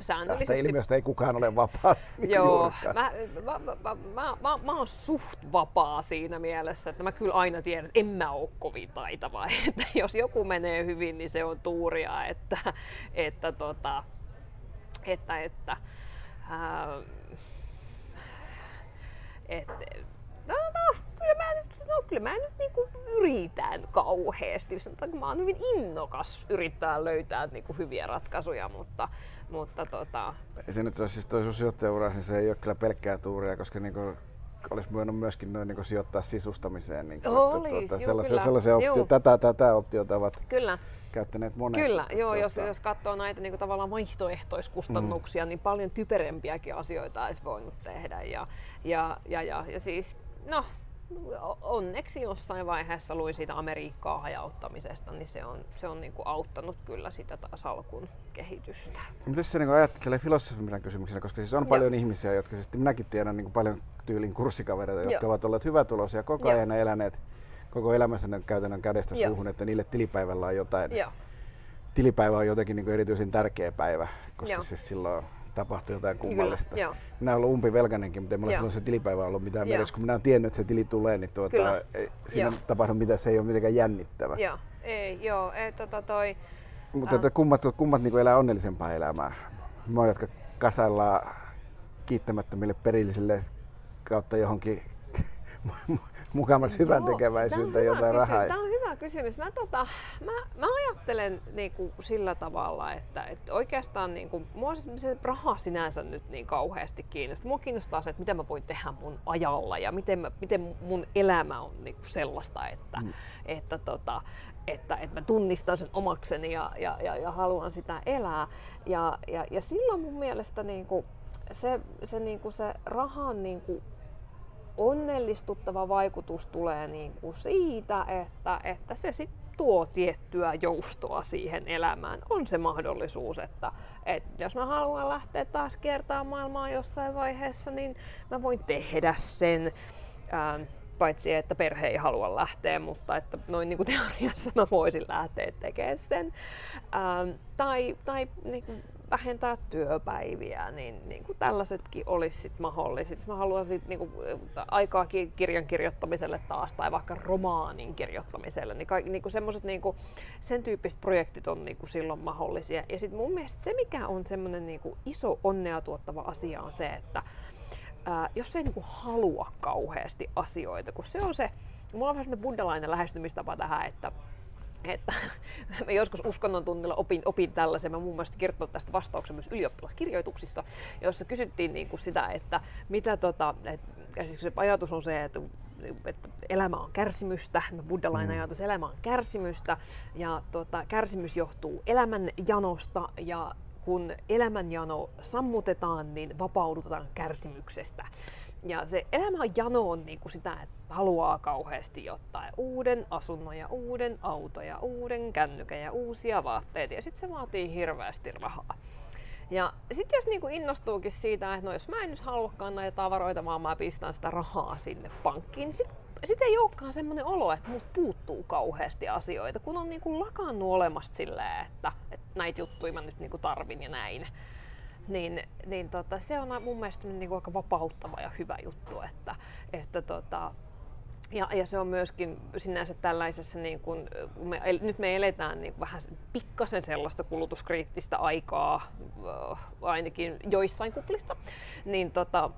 säännöllisesti... Tästä ilmiöstä ei kukaan ole vapaa. Niin Joo, mä, mä, mä, mä, mä, mä oon suht vapaa siinä mielessä, että mä kyllä aina tiedän, että en mä ole kovin taitava. Että jos joku menee hyvin, niin se on tuuria, että, että, tota, että, että ää, et, no, no, kyllä mä nyt, no, kyllä mä nyt niinku yritän kauheasti. Sanotaan, mä oon hyvin innokas yrittää löytää niinku hyviä ratkaisuja, mutta, mutta tota... Ei se nyt ole siis toi sun sijoittajaura, niin se ei ole kyllä pelkkää tuuria, koska niinku olisi voinut myöskin noin niin sijoittaa sisustamiseen. Niin kuin, Oli, että, tuota, sellaisia, sellaisia optio, tätä, tätä optiota ovat kyllä. käyttäneet monet. Kyllä, että, joo, tuota... jos, jos katsoo näitä niin kuin, tavallaan vaihtoehtoiskustannuksia, mm. niin paljon typerempiäkin asioita olisi voinut tehdä. Ja, ja, ja, ja, ja siis, no, onneksi jossain vaiheessa luin siitä Amerikkaa hajauttamisesta, niin se on, se on niin kuin auttanut kyllä sitä taas alkun kehitystä. Miten se niin ajattelee filosofina kysymyksenä, koska siis on Joo. paljon ihmisiä, jotka siis, minäkin tiedän niin paljon tyylin kurssikavereita, jotka Joo. ovat olleet hyvätuloisia koko ajan ja eläneet koko elämänsä käytännön kädestä Joo. suuhun, että niille tilipäivällä on jotain. Joo. Tilipäivä on jotenkin niin erityisen tärkeä päivä, koska Joo. siis silloin tapahtui jotain kummallista. Kyllä, minä olen umpivelkainenkin, mutta en ole silloin se tilipäivä ollut mitään mielessä. Kun minä olen tiennyt, että se tili tulee, niin tuota, ei, siinä joo. tapahdu mitään, se ei ole mitenkään jännittävä. Joo, ei, joo, ei, tota toi, mutta äh. kummat, kummat niin elää onnellisempaa elämää. Mä jotka kasaillaan kiittämättömille perillisille kautta johonkin mukamas hyvän tekeväisyyttä jotain rahaa. Tämä on hyvä kysymys. Mä, tota, mä, mä ajattelen niinku sillä tavalla, että, että oikeastaan niinku, mua se raha sinänsä nyt niin kauheasti kiinnostaa. Mua kiinnostaa se, että mitä mä voin tehdä mun ajalla ja miten, mä, miten mun elämä on niinku sellaista, että, mm. että, tota, että, että mä tunnistan sen omakseni ja, ja, ja, ja haluan sitä elää. Ja, ja, ja silloin mun mielestä niinku, se, se, niinku, se rahan niinku, onnellistuttava vaikutus tulee niin kuin siitä, että, että se sit tuo tiettyä joustoa siihen elämään. On se mahdollisuus, että, että jos mä haluan lähteä taas kertaa maailmaa jossain vaiheessa, niin mä voin tehdä sen. Ähm, paitsi että perhe ei halua lähteä, mutta että noin niin kuin teoriassa mä voisin lähteä tekemään sen. Ähm, tai tai niin kuin vähentää työpäiviä, niin, niin kuin tällaisetkin olisi sit mahdolliset. Mä haluaisin niin kuin, aikaa kirjan kirjoittamiselle taas tai vaikka romaanin kirjoittamiselle, niin, ka, niin kuin semmoset, niin kuin, sen tyyppiset projektit on niin kuin silloin mahdollisia. Ja sitten mun mielestä se, mikä on semmoinen niin kuin iso onnea tuottava asia on se, että ää, jos ei niin kuin halua kauheasti asioita, kun se on se, mulla on vähän semmoinen buddhalainen lähestymistapa tähän, että että mä joskus uskonnon tunnilla opin, opin tällaisen. Mä muun muassa kertonut tästä vastauksen myös ylioppilaskirjoituksissa, jossa kysyttiin niin kuin sitä, että mitä tota, et, se ajatus on se, että että elämä on kärsimystä, buddhalainen mm. ajatus, elämä on kärsimystä ja tota, kärsimys johtuu elämän janosta ja kun elämänjano sammutetaan, niin vapaudutaan kärsimyksestä. Ja se elämän jano on niin kuin sitä, että haluaa kauheasti ottaa uuden asunnon ja uuden auton ja uuden kännykän ja uusia vaatteita ja sitten se vaatii hirveästi rahaa. Ja sitten jos niinku innostuukin siitä, että no jos mä en nyt haluakaan näitä tavaroita, vaan mä pistän sitä rahaa sinne pankkiin, niin sitten sit ei olekaan semmoinen olo, että mut puuttuu kauheasti asioita, kun on niinku lakannut olemasta silleen, että, että näitä juttuja mä nyt niinku tarvin ja näin. Niin, niin tota, se on mun mielestä niinku aika vapauttava ja hyvä juttu, että, että tota, ja, ja se on myöskin sinänsä tällaisessa, niin kun, me, nyt me eletään niin vähän pikkasen sellaista kulutuskriittistä aikaa, äh, ainakin joissain kuplista, niin, tota,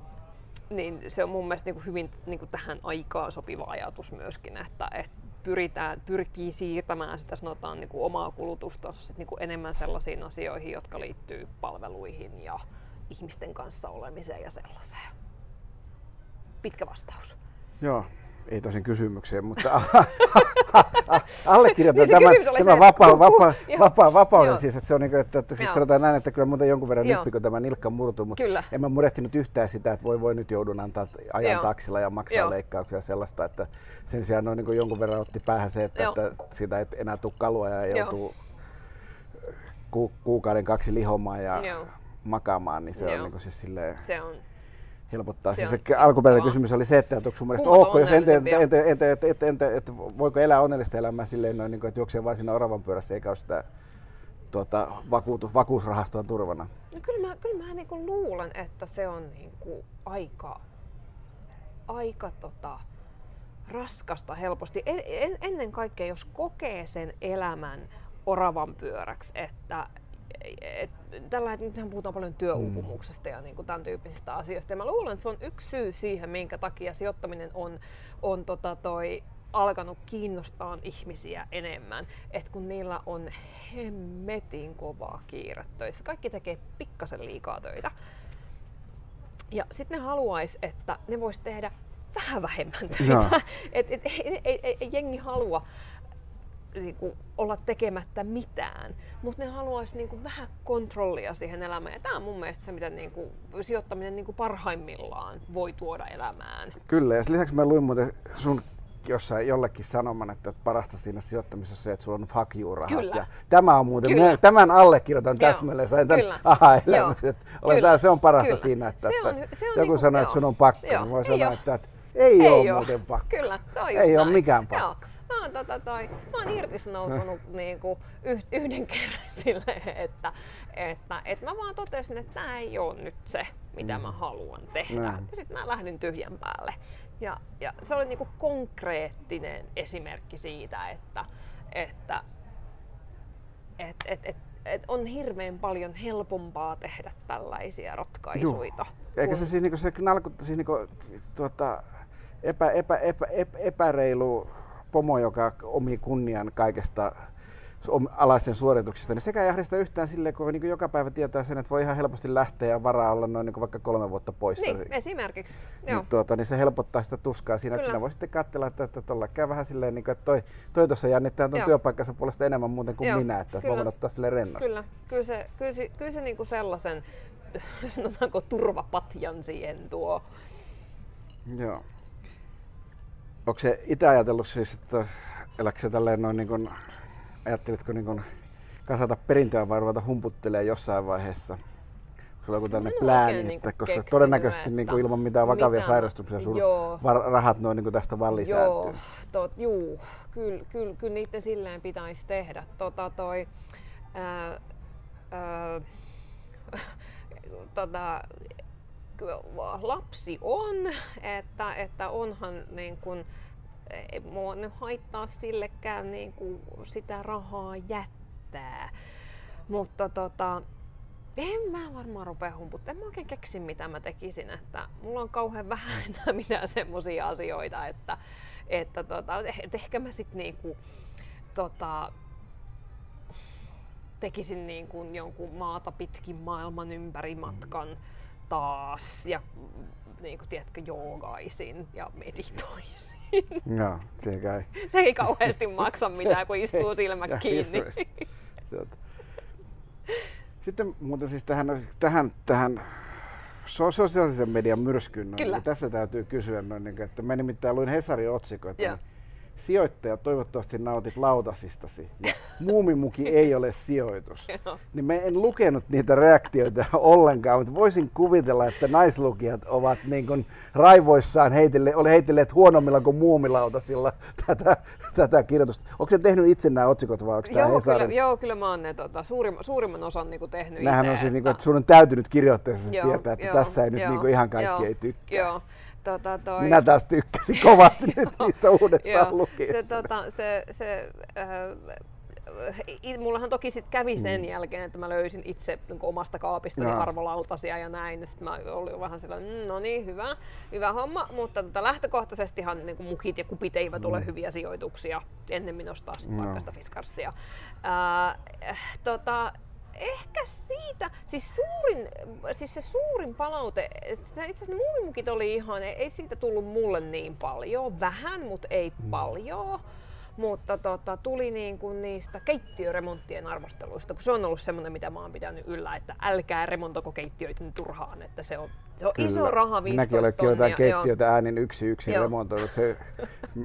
niin se on mun mielestä niin kuin hyvin niin kuin tähän aikaan sopiva ajatus myöskin, että, että pyritään, pyrkii siirtämään sitä sanotaan niin kuin omaa kulutusta sit niin kuin enemmän sellaisiin asioihin, jotka liittyy palveluihin ja ihmisten kanssa olemiseen ja sellaiseen. Pitkä vastaus. Joo, ei tosin kysymykseen, mutta allekirjoitan niin tämän, tämän vapaa, vapaa, vapaa, vapauden Joo. siis, että se on niin kuin, että, että siis sanotaan näin, että kyllä muuten jonkun verran nyppi, kun tämä nilkka murtuu, mutta kyllä. en mä murehtinut yhtään sitä, että voi voi nyt joudun antaa ajan Joo. taksilla ja maksaa Joo. leikkauksia sellaista, että sen sijaan noin niin jonkun verran otti päähän se, että, että sitä ei enää tule kalua ja joutuu ku, kuukauden kaksi lihomaan ja Joo. makaamaan, niin se Joo. on niin kuin siis silleen... Se on helpottaa. Se siis se alkuperäinen kysymys oli se, että onko sun mielestä ok, jos entä, entä, entä, entä, entä, entä, entä, voiko elää onnellista elämää silleen noin, niin kuin, että juoksee vain siinä oravan pyörässä eikä ole sitä tuota, vakuutu, vakuusrahastoa turvana? No kyllä mä, kyllä mä niin kuin luulen, että se on niin kuin aika, aika tota, raskasta helposti. En, en, ennen kaikkea, jos kokee sen elämän oravan pyöräksi, että et, tällä hetkellä puhutaan paljon työuupumuksesta mm. ja niin kuin tämän tyyppisistä asioista. Ja mä luulen, että se on yksi syy siihen, minkä takia sijoittaminen on, on tota toi, alkanut kiinnostaa ihmisiä enemmän. Et kun niillä on hemmetin kovaa kiire töissä. Kaikki tekee pikkasen liikaa töitä. Ja sitten ne haluaisi, että ne vois tehdä vähän vähemmän töitä. Et, et, ei, ei, ei, ei jengi halua niin kuin, olla tekemättä mitään, mutta ne haluaisi niin kuin, vähän kontrollia siihen elämään. Ja tämä on mun mielestä se, mitä niin kuin, sijoittaminen niin kuin parhaimmillaan voi tuoda elämään. Kyllä, ja lisäksi mä luin muuten sun jossain jollekin sanoman, että parasta siinä sijoittamisessa se, että sulla on fuck you rahat. Ja tämä on muuten, Kyllä. tämän allekirjoitan täsmälleen, sain tämän aha-elämyksen. se on parasta Kyllä. siinä, että, se on, se on joku niin sanoo, että sun on pakko, niin voi sanoa, että, että ei, ei ole, ole muuten pakko. Kyllä, se on ei näin. ole mikään pakko. Joo mä oon, tota toi, mä oon irtisanoutunut niinku yhden kerran silleen, että, että, että mä vaan totesin, että tämä ei ole nyt se, mitä mä mm. haluan tehdä. Mm. Ja sitten mä lähdin tyhjän päälle. Ja, ja se oli niinku konkreettinen esimerkki siitä, että, että et, et, et, et on hirveän paljon helpompaa tehdä tällaisia ratkaisuja. Eikä se siis, niinku, se nalkutta, siis niinku, tuota, epä, epä, epä, epä, epäreilu pomo, joka omi kunnian kaikesta alaisten suorituksista, niin sekä ei ahdista yhtään silleen, kun niin joka päivä tietää sen, että voi ihan helposti lähteä ja varaa olla noin niin vaikka kolme vuotta poissa. Niin, esimerkiksi. Niin, Joo. Tuota, niin se helpottaa sitä tuskaa siinä, Kyllä. että sinä voi sitten katsella, että, että tuolla käy vähän silleen, niin kuin, että toi, toi tuossa jännittää tuon työpaikkansa puolesta enemmän muuten kuin Joo. minä, että Kyllä. voin ottaa sille rennosti. Kyllä, kyllä se, kyllä se, kyllä se niin kuin sellaisen, sanotaanko turvapatjan siihen tuo. Joo. Onko se itse ajatellut siis, että eläkö se tälleen noin niin kuin, ajattelitko niin kuin kasata perintöä vai ruveta humputtelemaan jossain vaiheessa? Onko sulla joku tämmöinen plääni, niin että, koska todennäköisesti niin kuin ilman mitään vakavia mitään, sairastumisia sun joo. rahat noin niin kuin tästä vaan lisääntyy. Joo, tot, juu, kyllä, kyllä, kyllä niiden silleen pitäisi tehdä. Tota toi, ää, ää, tota, lapsi on, että, että onhan niin kuin, ei mua nyt haittaa sillekään niin kuin sitä rahaa jättää. Mutta tota, en mä varmaan rupea humputtaa. En mä oikein keksi mitä mä tekisin, että mulla on kauhean vähän enää mitään semmosia asioita, että, että tota, et ehkä mä sit niinku, tota, tekisin niin kuin jonkun maata pitkin maailman ympäri matkan. Taas ja niin kuin, tiedätkö, joogaisin ja meditoisin. Joo, se käy. Se ei kauheasti maksa mitään, kun istuu silmät kiinni. Sitten muuten siis tähän, tähän, tähän sosiaalisen median myrskyyn, niin tässä täytyy kysyä, noin, niin, että mä nimittäin luin Hesarin otsikoita, yeah sijoittaja, toivottavasti nautit lautasistasi. Ja muumimuki ei ole sijoitus. niin mä en lukenut niitä reaktioita ollenkaan, mutta voisin kuvitella, että naislukijat ovat niin kuin raivoissaan heitelle, oli heitelleet huonommilla kuin muumilautasilla tätä, tätä kirjoitusta. Onko se tehnyt itse nämä otsikot vai onko joo, tämä Kyllä, joo, kyllä mä oon ne tota, suurimman, suurimman osan niin kuin tehnyt Nämähän itse, on siis, että... niin kuin, että sun on täytynyt kirjoitteessa tietää, että joo, tässä ei nyt joo, niin kuin ihan kaikki joo, ei tykkää. Joo. Tota toi... Minä taas tykkäsin kovasti nyt niistä uudestaan lukiessa. Se, tota, se, se, äh, mullahan toki sitten kävi sen mm. jälkeen, että mä löysin itse niin omasta kaapista no. arvolautasia ja näin. Sitten mä olin vähän sellainen, mm, no niin, hyvä, hyvä homma. Mutta tota, lähtökohtaisestihan niin mukit ja kupit eivät mm. ole hyviä sijoituksia ennen minusta sitten no. Fiskarsia. Äh, tota, ehkä siitä, siis suurin, siis se suurin palaute, itse asiassa muumimukit oli ihan, ei siitä tullut mulle niin paljon, vähän, mutta ei mm. paljon. Mutta tota, tuli niin kuin niistä keittiöremonttien arvosteluista, kun se on ollut semmoinen, mitä mä oon pitänyt yllä, että älkää remontoko keittiöitä turhaan, että se on, se on iso raha, Minäkin olen jotain keittiötä äänin yksi yksi remontoinut. Se,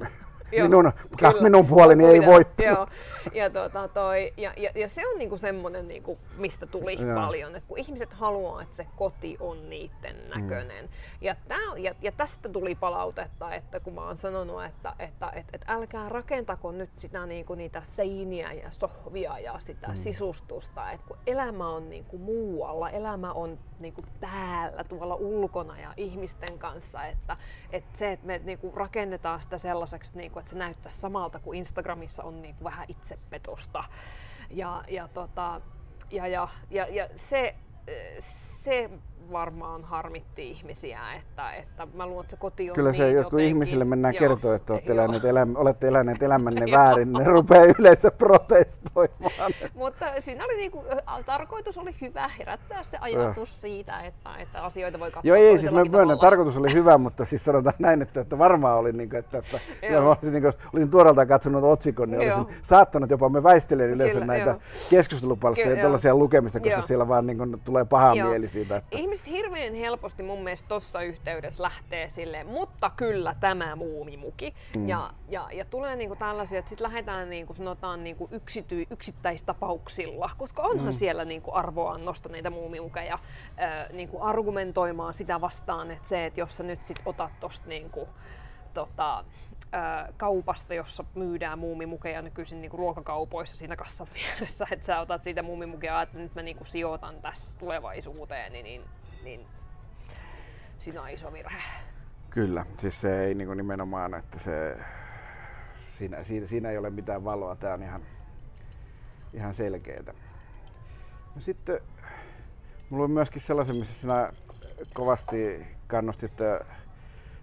minun, minun puoleni ei voittanut. Joo. Ja, tuota, toi, ja, ja, ja, se on niinku semmoinen, niinku, mistä tuli Joo. paljon, että kun ihmiset haluaa, että se koti on niiden mm. näköinen. Mm. Ja, tää, ja, ja tästä tuli palautetta, että kun mä oon sanonut, että, että et, et älkää rakentako nyt sitä, niinku, niitä seiniä ja sohvia ja sitä mm. sisustusta, että kun elämä on niinku, muualla, elämä on niinku, täällä, tuolla ulkona ja ihmisten kanssa, että, että se, että me niinku, rakennetaan sitä sellaiseksi, niinku, että se näyttää samalta kuin Instagramissa on niinku, vähän itsepetosta. Ja, ja, tota, ja, ja, ja, ja se, se varmaan harmitti ihmisiä, että, että mä luulen, että se koti on Kyllä se, niin kun ihmisille mennään kertoa, että olette eläneet, elämä, olette eläneet elämänne väärin, ne rupeaa yleensä protestoimaan. Mutta siinä oli niinku, tarkoitus oli hyvä herättää se ajatus siitä, että, että asioita voi katsoa Joo, ei, siis mä myönnän, tarkoitus oli hyvä, mutta siis sanotaan näin, että, että varmaan oli, niin kuin, että, että mä olisin, niin kuin, olisin tuoreeltaan katsonut otsikon, niin olisin Joo. saattanut jopa, me väistelen yleensä Kyllä, näitä keskustelupalstoja ja tällaisia lukemista, koska Joo. siellä vaan niin kuin, tulee paha Joo. mieli siitä. Että ihmiset hirveän helposti mun mielestä tuossa yhteydessä lähtee silleen, mutta kyllä tämä muumimuki. Mm. Ja, ja, ja tulee niinku tällaisia, että sitten lähdetään niinku sanotaan niinku yksity, yksittäistapauksilla, koska onhan mm. siellä niinku arvoannosta niitä muumimukeja äh, niinku argumentoimaan sitä vastaan, että se, että jos sä nyt sit otat tosta niinku, tota, kaupasta, jossa myydään muumimukeja nykyisin niin kuin ruokakaupoissa siinä kassan vieressä, että sä otat siitä muumimukea, että nyt mä niin kuin sijoitan tässä tulevaisuuteen, niin, niin, niin siinä on iso virhe. Kyllä, siis se ei niin kuin nimenomaan, että se, siinä, siinä, siinä ei ole mitään valoa, tämä on ihan, ihan selkeää. No sitten mulla on myöskin sellaisen, missä sinä kovasti kannustit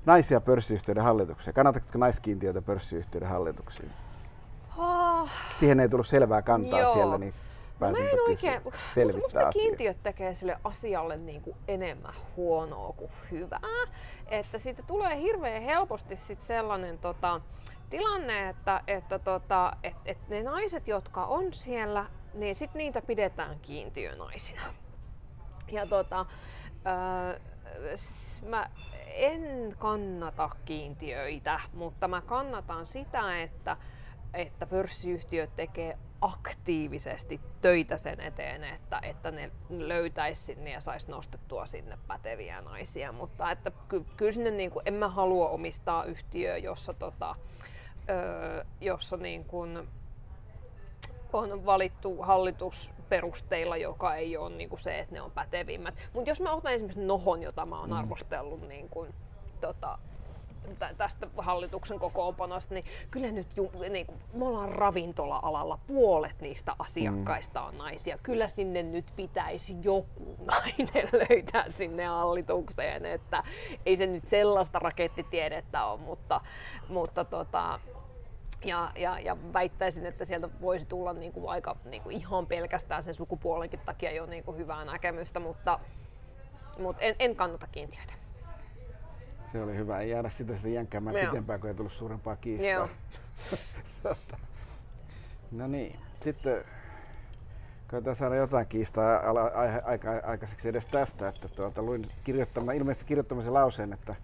naisia pörssiyhtiöiden hallitukseen? Kannatatko naiskiintiöitä pörssiyhtiöiden hallituksiin? Oh. Siihen ei tullut selvää kantaa Joo. siellä, niin mä en oikein, selvittää asiaa. kiintiöt tekee sille asialle niin kuin enemmän huonoa kuin hyvää. Että siitä tulee hirveän helposti sit sellainen tota, tilanne, että, että tota, et, et ne naiset, jotka on siellä, niin sit niitä pidetään kiintiönaisina. Ja tota, öö, mä en kannata kiintiöitä, mutta mä kannatan sitä, että, että pörssiyhtiöt tekee aktiivisesti töitä sen eteen, että, että ne löytäisi sinne ja saisi nostettua sinne päteviä naisia. Mutta että ky, kyllä sinne niin kuin, en mä halua omistaa yhtiöä, jossa, tota, ö, jossa niin kuin, on valittu hallitus perusteilla, joka ei ole niin kuin se, että ne on pätevimmät. Mutta jos mä otan esimerkiksi Nohon, jota mä oon mm. arvostellut niin kuin, tota, tästä hallituksen kokoonpanosta, niin kyllä nyt ju, niin kuin, me ollaan ravintola-alalla, puolet niistä asiakkaista on naisia. Kyllä sinne nyt pitäisi joku nainen löytää sinne hallitukseen, että ei se nyt sellaista rakettitiedettä ole, mutta, mutta tota, ja, ja, ja väittäisin, että sieltä voisi tulla niin kuin aika niin kuin ihan pelkästään sen sukupuolenkin takia jo niin kuin hyvää näkemystä, mutta, mutta en, en kannata kiintiöitä. Se oli hyvä. Ei jäädä sitä sitten jänkkäämään Joo. pitempään, kun ei tullut suurempaa kiistaa. no niin. Sitten Koitan saada jotain kiistaa aika, aikaiseksi edes tästä, että tuota, luin kirjoittama, ilmeisesti kirjoittamisen lauseen, että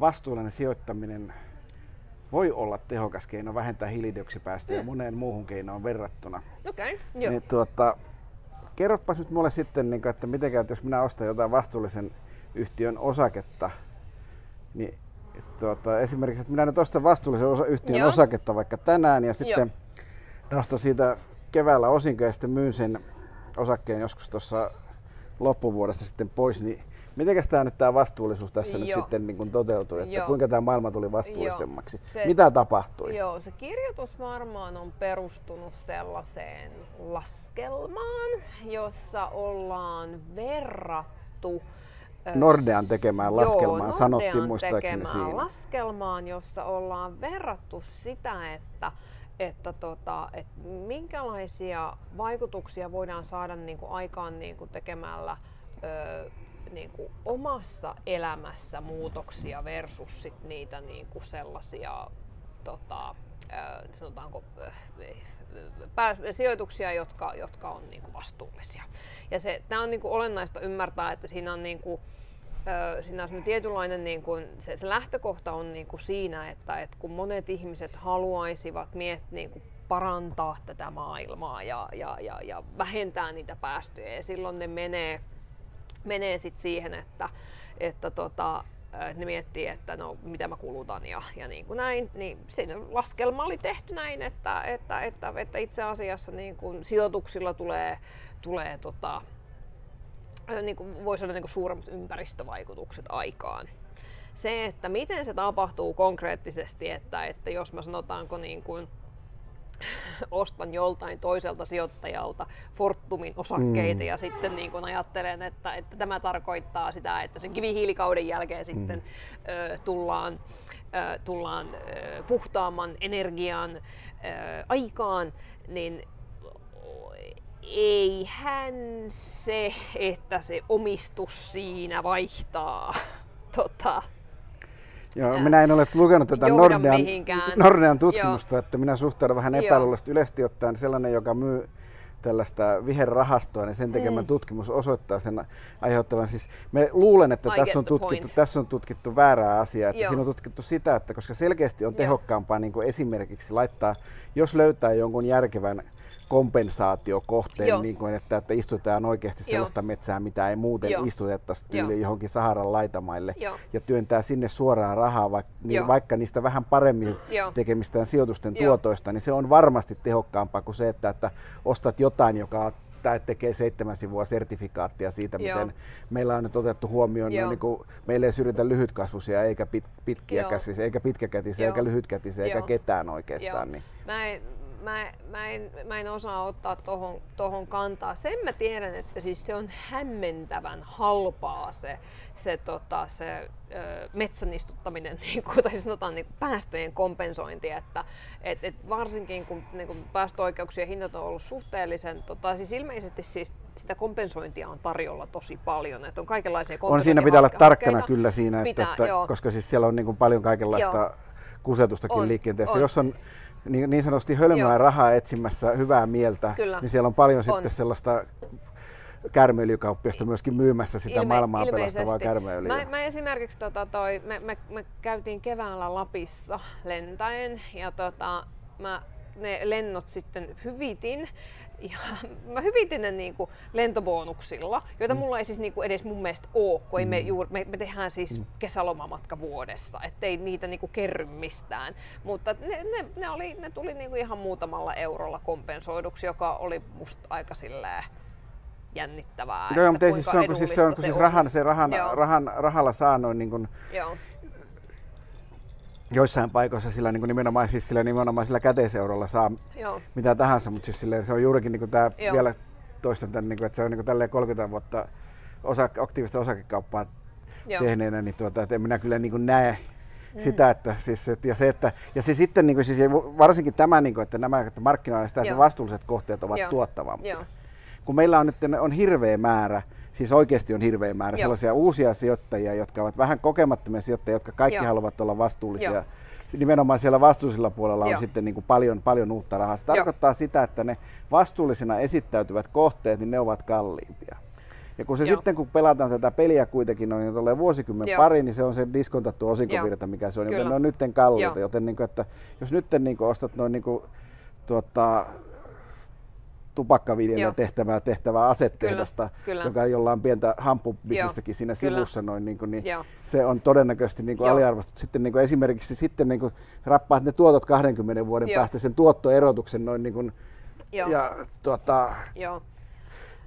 vastuullinen sijoittaminen voi olla tehokas keino vähentää hiilidioksipäästöjä mm. moneen muuhun keinoon verrattuna. Okei, okay, joo. Niin, tuota, kerropas nyt mulle sitten, niin, että miten jos minä ostan jotain vastuullisen yhtiön osaketta, niin tuota, esimerkiksi, että minä nyt ostan vastuullisen osa, yhtiön Joo. osaketta vaikka tänään ja sitten Joo. nostan siitä keväällä osinko ja sitten myyn sen osakkeen joskus tuossa loppuvuodesta sitten pois, niin Miten tämä nyt tämä vastuullisuus tässä joo. nyt sitten niin kuin toteutui, että joo. kuinka tämä maailma tuli vastuullisemmaksi? Se, Mitä tapahtui? Joo, se kirjoitus varmaan on perustunut sellaiseen laskelmaan, jossa ollaan verrattu Nordean tekemään laskelmaan joo, sanottiin muistaakseni siinä. laskelmaan, jossa ollaan verrattu sitä, että että, tota, että minkälaisia vaikutuksia voidaan saada niin kuin aikaan niin kuin tekemällä ö, niin kuin omassa elämässä muutoksia versus sit niitä niin kuin sellaisia tota, ö, sanotaanko, pää, sijoituksia, jotka, jotka on niin kuin vastuullisia. Ja se, tämä on niin kuin olennaista ymmärtää, että siinä on niin kuin, siinä on tietynlainen niin kuin, se, se lähtökohta on niin kuin siinä, että, että kun monet ihmiset haluaisivat miet, niin kuin parantaa tätä maailmaa ja, ja, ja, ja vähentää niitä päästöjä ja silloin ne menee, menee sit siihen, että, että tota, ne miettii, että no mitä mä kulutan ja, ja niin kuin näin, niin siinä laskelma oli tehty näin, että, että, että, että itse asiassa niin kuin sijoituksilla tulee, tulee tota, niin kuin voi saada niin kuin suuremmat ympäristövaikutukset aikaan. Se, että miten se tapahtuu konkreettisesti, että, että jos mä sanotaanko niin kuin, ostan joltain toiselta sijoittajalta Fortumin osakkeita mm. ja sitten niin kun ajattelen, että, että tämä tarkoittaa sitä, että sen kivihiilikauden jälkeen sitten mm. ö, tullaan, ö, tullaan ö, puhtaamman energian ö, aikaan, niin eihän se, että se omistus siinä vaihtaa tota, Joo, minä en ole lukenut tätä Nordean, Nordean tutkimusta, Joo. että minä suhtaudun vähän epäilullisesti yleisesti ottaen sellainen, joka myy tällaista viherrahastoa, niin sen tekemä mm. tutkimus osoittaa sen aiheuttavan. Siis me luulen, että tässä on, tutkittu, tässä on tutkittu väärää asiaa. Että siinä on tutkittu sitä, että koska selkeästi on tehokkaampaa niin kuin esimerkiksi laittaa, jos löytää jonkun järkevän kompensaatiokohteen, niin kuin, että, että istutetaan oikeasti sellaista Joo. metsää, mitä ei muuten Joo. istutettaisi tyyli johonkin Saharan laitamaille Joo. ja työntää sinne suoraan rahaa, vaikka, niin, vaikka niistä vähän paremmin Joo. tekemistään sijoitusten Joo. tuotoista, niin se on varmasti tehokkaampaa kuin se, että, että ostat jotain, joka tämä tekee seitsemän sivua sertifikaattia siitä, Joo. miten meillä on nyt otettu huomioon, no, niin kuin, meillä ei syrjitä lyhytkasvuisia eikä pit, pitkiä käsisiä, eikä pitkäkätisiä, Joo. eikä lyhytkätisiä, Joo. eikä ketään oikeastaan. Niin. Mä en, mä, mä, en, mä en osaa ottaa tohon, tohon kantaa. Sen mä tiedän, että siis se on hämmentävän halpaa se, se, tota, se ö, metsän istuttaminen, niin kuin, tai sanotaan niin kuin päästöjen kompensointi, että et, et varsinkin kun niin kuin päästöoikeuksien hinnat on ollut suhteellisen, tota, siis ilmeisesti siis sitä kompensointia on tarjolla tosi paljon, että on kaikenlaisia On siinä pitää olla tarkkana kyllä siinä, että, pitää, että, koska siis siellä on niin kuin paljon kaikenlaista joo. kusetustakin on, liikenteessä. On. Jos on niin, niin sanotusti hölmöä Joo. rahaa etsimässä hyvää mieltä, Kyllä. niin siellä on paljon on. sitten sellaista kärmöilykauppiasta myöskin myymässä sitä Ilme, maailmaa pelastavaa kärmöilyä. Mä, mä esimerkiksi tota, toi, me, me, me, käytiin keväällä Lapissa lentäen ja tota, mä ne lennot sitten hyvitin ja mä hyvitin ne niinku lentobonuksilla, joita mm. mulla ei siis niinku edes mun mielestä ole, kun mm. me, juur, me, me tehdään siis mm. kesälomamatka vuodessa, ettei niitä niinku kerry mistään. Mutta ne, ne, ne, oli, ne tuli niinku ihan muutamalla eurolla kompensoiduksi, joka oli musta aika silleen jännittävää. Joo, mutta siis se on, kun siis, se on, kun siis rahan, se rahan, rahan, rahalla saa noin niin kuin, Joo joissain paikoissa sillä niin kuin nimenomaan, siis sillä nimenomaan sillä käteiseurolla saa Joo. mitä tahansa, mutta siis sillä, se on juurikin niin kuin tämä Joo. vielä toistan tämän, niin kuin, että se on niin kuin 30 vuotta osa, aktiivista osakekauppaa Joo. tehneenä, niin tuota, että en minä kyllä niin kuin näe mm. sitä, että siis, et, ja se, että, ja se sitten niin kuin, siis varsinkin tämä, niin kuin, että nämä että markkinoilla sitä, että vastuulliset kohteet ovat tuottavampia. Kun meillä on nyt on hirveä määrä Siis oikeasti on hirveä määrä Joo. sellaisia uusia sijoittajia, jotka ovat vähän kokemattomia sijoittajia, jotka kaikki Joo. haluavat olla vastuullisia. Joo. Nimenomaan siellä vastuullisella puolella Joo. on sitten niin kuin paljon, paljon uutta rahaa. Se tarkoittaa sitä, että ne vastuullisina esittäytyvät kohteet, niin ne ovat kalliimpia. Ja kun se Joo. sitten, kun pelataan tätä peliä kuitenkin noin tulee vuosikymmen Joo. pari, niin se on se diskontattu osinkovirta, mikä se on, Kyllä. joten ne on nytten kalliita. Joo. Joten niin kuin, että jos nyt niin kuin ostat noin niin kuin, tuota, tupakkaviljelijä tehtävää, tehtävää asetehdasta, kyllä, joka jolla on pientä hampubisnestäkin siinä kyllä. sivussa, noin, niin kuin, niin se on todennäköisesti niin kuin aliarvostettu. Sitten niin kuin esimerkiksi sitten niin kuin rappaat ne tuotot 20 vuoden Joo. päästä sen tuottoerotuksen noin niin kuin, Joo. ja tuota, Joo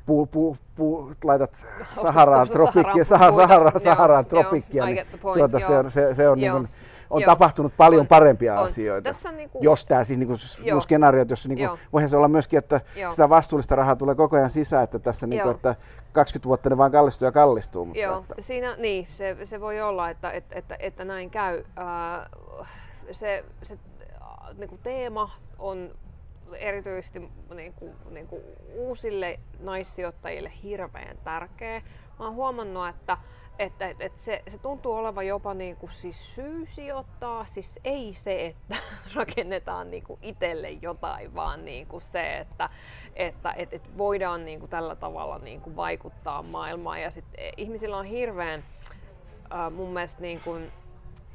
puu, puu, puu, laitat Saharaan tropikkia, Saharaan, Saharaan tropikkia, niin tuota, se on, se, se on, niin kuin, on tapahtunut paljon on, parempia on. asioita. Tässä niinku, jos tämä siis niinku, skenaariot, jossa niinku, voihan se olla myöskin, että Joo. sitä vastuullista rahaa tulee koko ajan sisään, että tässä niinku, että 20 vuotta ne vaan kallistuu ja kallistuu. Mutta Joo, että. Siinä, niin, se, se voi olla, että, että, että, että näin käy. Uh, se, se niinku teema on erityisesti niin kuin, niin kuin uusille naissijoittajille hirveän tärkeä. Mä oon huomannut, että, että, että, että se, se tuntuu olevan jopa niin kuin siis syy sijoittaa, siis ei se, että rakennetaan niin kuin itselle jotain, vaan niin kuin se, että, että, että, että voidaan niin kuin tällä tavalla niin kuin vaikuttaa maailmaan. Ja sit ihmisillä on hirveän äh, mun mielestä niin kuin,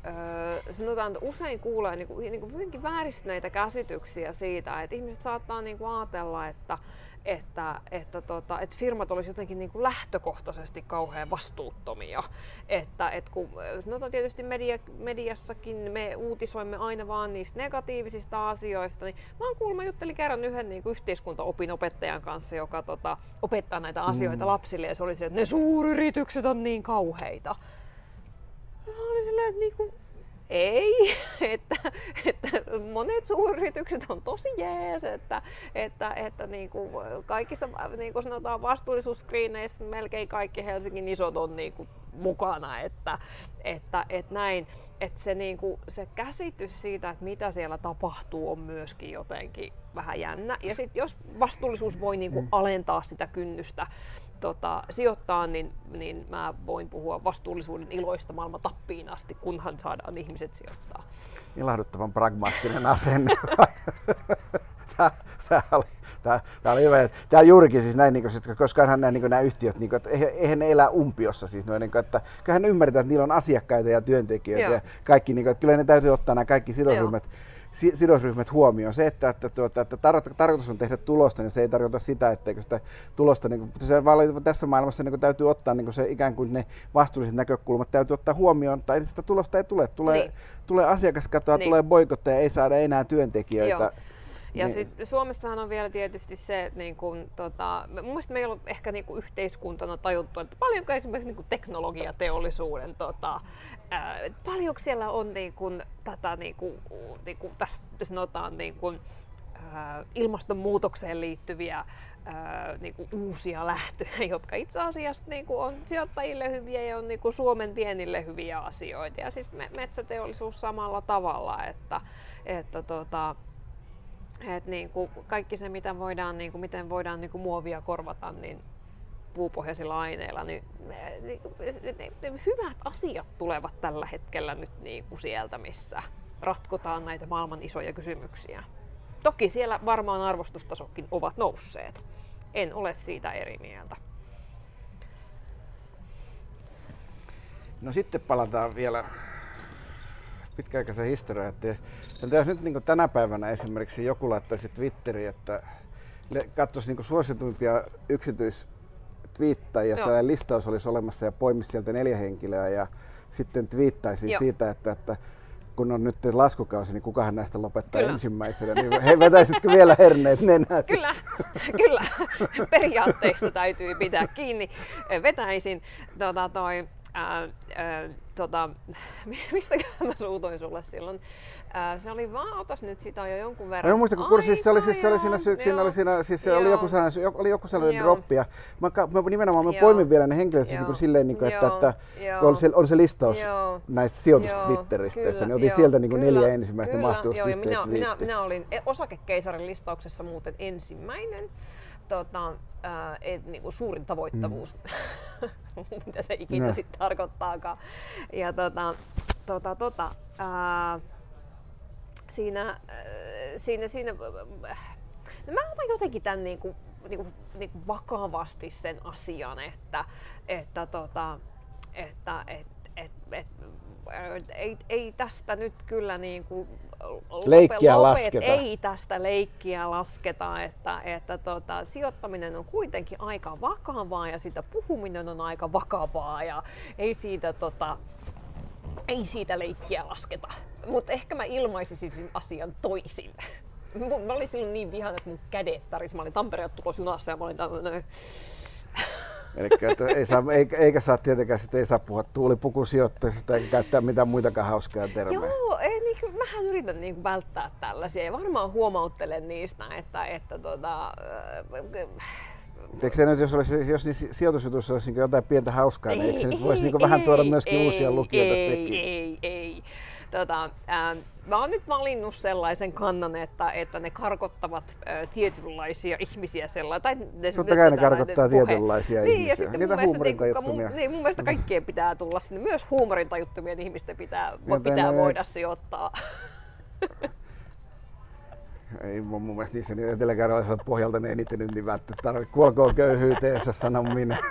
öö, sanotaan, että usein kuulee niin kuin, niin kuin hyvinkin vääristyneitä käsityksiä siitä, että ihmiset saattaa niin kuin ajatella, että, että, että, tota, että firmat olisivat jotenkin niin kuin lähtökohtaisesti kauhean vastuuttomia. Että, että kun, sanotaan tietysti media, mediassakin me uutisoimme aina vaan niistä negatiivisista asioista, niin mä oon kuullut, mä juttelin kerran yhden niin kuin yhteiskuntaopin opettajan kanssa, joka tota, opettaa näitä asioita mm. lapsille, ja se oli se, että ne suuryritykset on niin kauheita. Mä olin silleen, että niinku, ei, että, että monet suuryritykset on tosi jees, että, että, että niin kuin kaikissa niin kuin sanotaan vastuullisuusskriineissä melkein kaikki Helsingin isot on niin kuin mukana, että, että, että näin. Että se, niin kuin, se käsitys siitä, että mitä siellä tapahtuu, on myöskin jotenkin vähän jännä. Ja sitten jos vastuullisuus voi niin kuin mm. alentaa sitä kynnystä, tota, sijoittaa, niin, niin mä voin puhua vastuullisuuden iloista maailman tappiin asti, kunhan saadaan ihmiset sijoittaa. Ilahduttavan pragmaattinen asenne. tämä, tämä, oli, tämä, tämä oli hyvä. Tämä on juurikin siis näin, niin kuin, koska nämä, niin nämä yhtiöt, niin kuin, että eihän ne elä umpiossa. Siis, noin, niin kuin, että kyllähän ne ymmärretään, että niillä on asiakkaita ja työntekijöitä Joo. ja kaikki, niin kuin, että kyllä ne täytyy ottaa nämä kaikki sidosryhmät Joo sidosryhmät huomioon. Se, että, että, tuota, että tar- tarkoitus on tehdä tulosta, niin se ei tarkoita sitä, etteikö sitä tulosta, niin kuin, se tässä maailmassa niin kuin, täytyy ottaa niin kuin se ikään kuin ne vastuulliset näkökulmat täytyy ottaa huomioon, tai sitä tulosta ei tule. Tulee, niin. tulee asiakaskatoa, niin. tulee boikotteja, ei saada enää työntekijöitä. Joo. Ja niin. sit Suomessahan on vielä tietysti se, että niin kun, tota, mun mielestä meillä on ehkä niin kuin yhteiskuntana tajuttu, että paljonko esimerkiksi niin kuin teknologiateollisuuden, tota, ää, paljonko siellä on niin kuin, tätä, niin kuin, niin kuin tässä sanotaan, niin kuin, ää, ilmastonmuutokseen liittyviä ää, niin kuin uusia lähtöjä, jotka itse asiassa niin kuin on sijoittajille hyviä ja on niin kuin Suomen vienille hyviä asioita. Ja siis metsäteollisuus samalla tavalla, että, että tota, et niin kuin kaikki se, mitä voidaan, niin kuin, miten voidaan niin kuin muovia korvata, niin puupohjaisilla aineilla, niin, niin ne, ne hyvät asiat tulevat tällä hetkellä nyt niin kuin sieltä, missä ratkotaan näitä maailman isoja kysymyksiä. Toki siellä varmaan arvostustasokin ovat nousseet. En ole siitä eri mieltä. No sitten palataan vielä pitkäaikaisen historiaan. Että jos nyt niin tänä päivänä esimerkiksi joku laittaisi Twitteriin, että katsoisi niin suosituimpia yksityistwiittajia, ja listaus olisi olemassa ja poimisi sieltä neljä henkilöä ja sitten twiittaisi Joo. siitä, että, että kun on nyt laskukausi, niin kukahan näistä lopettaa kyllä. ensimmäisenä, niin he vetäisitkö vielä herneet nenäsi? Kyllä, kyllä. Periaatteista täytyy pitää kiinni. Vetäisin tota, toi, ää, ää, tota, mistä mä suutoin sulle silloin? Ää, se oli vaan, otas nyt sitä jo jonkun verran. Mä muistan, kun kurssi, se oli, siis, se oli siinä syksynä, oli siinä, siis se oli joku sellainen, oli joku sellainen droppi. Ja mä, mä, nimenomaan mä poimin vielä ne henkilöt siis niin kuin silleen, niin kuin, että, että kun on se, on se listaus joo. näistä sijoitustwitteristä, niin otin joo, sieltä niin kuin neljä ensimmäistä mahtuu joo, minä, minä, minä, olin osakekeisarin listauksessa muuten ensimmäinen. tota, ää, et, niin kuin suurin tavoittavuus, mm. mitä se ikinä no. sitten tarkoittaakaan. Ja tota, tota, tota, ää, siinä, siinä, siinä no mä otan jotenkin tämän niin kuin, niin kuin, niin kuin vakavasti sen asian, että, että, tota, että et, et, et, ei, ei tästä nyt kyllä niin kuin leikkiä lopet, lasketa. Ei tästä leikkiä lasketa, että, että tota, sijoittaminen on kuitenkin aika vakavaa ja siitä puhuminen on aika vakavaa ja ei siitä, tota, ei siitä leikkiä lasketa. Mutta ehkä mä ilmaisisin sen asian toisin. Mä olin silloin niin vihan, että mun kädet täris. Mä olin Tampereen tulossa junassa ja mä olin tämmöinen Eli että ei saa, eikä, eikä saa tietenkään sit, ei saa puhua tuulipukusijoitteista eikä käyttää mitään muitakaan hauskaa termejä. Joo, ei, niin, kuin, mähän yritän niin kuin, välttää tällaisia ja varmaan huomauttelen niistä, että, että tota, Eikö se nyt, jos, olisi, jos niin sijoitusjutussa olisi niin jotain pientä hauskaa, ei, niin eikö se ei, nyt voisi niin vähän tuoda myöskin ei, uusia lukijoita ei, sekin? Ei, ei, Tota, ää, mä oon nyt valinnut sellaisen kannan, että, että ne karkottavat ää, tietynlaisia ihmisiä sellainen. Tai ne, Totta kai ne karkottaa tietynlaisia niin, ihmisiä. Ja Niitä huumorintajuttumia. Niin, mun mielestä kaikkien pitää tulla sinne. Myös huumorintajuttumien ihmisten pitää, Joten pitää ne, voida sijoittaa. ei mun, mun mielestä niissä niin etelä pohjalta ne eniten niin välttämättä tarvitse. Kuolkoon köyhyyteessä, sano minä.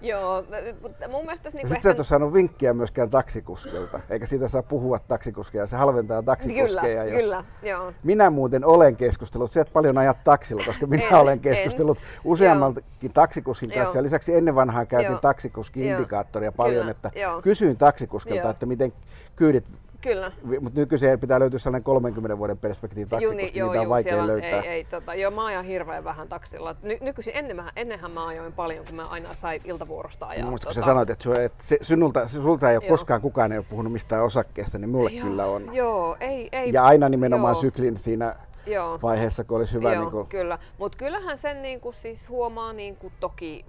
Joo, mutta mun mielestä... Niin Sitten ehkä... sä et ole saanut vinkkiä myöskään taksikuskelta, eikä siitä saa puhua taksikuskeja, se halventaa taksikuskeja. Kyllä, jos... kyllä, joo. Minä muuten olen keskustellut, sä et paljon ajat taksilla, koska minä en, olen keskustellut en. useammaltakin taksikuskin kanssa, joo. ja lisäksi ennen vanhaa käytin taksikuski-indikaattoria paljon, kyllä, että joo. kysyin taksikuskelta, joo. että miten kyydit Kyllä. Mutta nykyisin pitää löytyä sellainen 30 vuoden perspektiivi taksi, koska joo, niitä on vaikea siellä, löytää. Ei, ei, tota, joo, mä ajan hirveän vähän taksilla. Ny, nykyisin ennen, ennenhän mä ajoin paljon, kun mä aina sain iltavuorosta ajaa. Muista, tota... kun sä sanoit, että, sun, että se, sinulta, sulta ei ole joo. koskaan kukaan ei ole puhunut mistään osakkeesta, niin mulle joo, kyllä on. Joo, ei, ei. Ja aina nimenomaan joo. syklin siinä Joo. vaiheessa, kun olisi hyvä. Joo, niin kuin... kyllä. Mutta kyllähän sen niin kuin, siis huomaa niin kuin, toki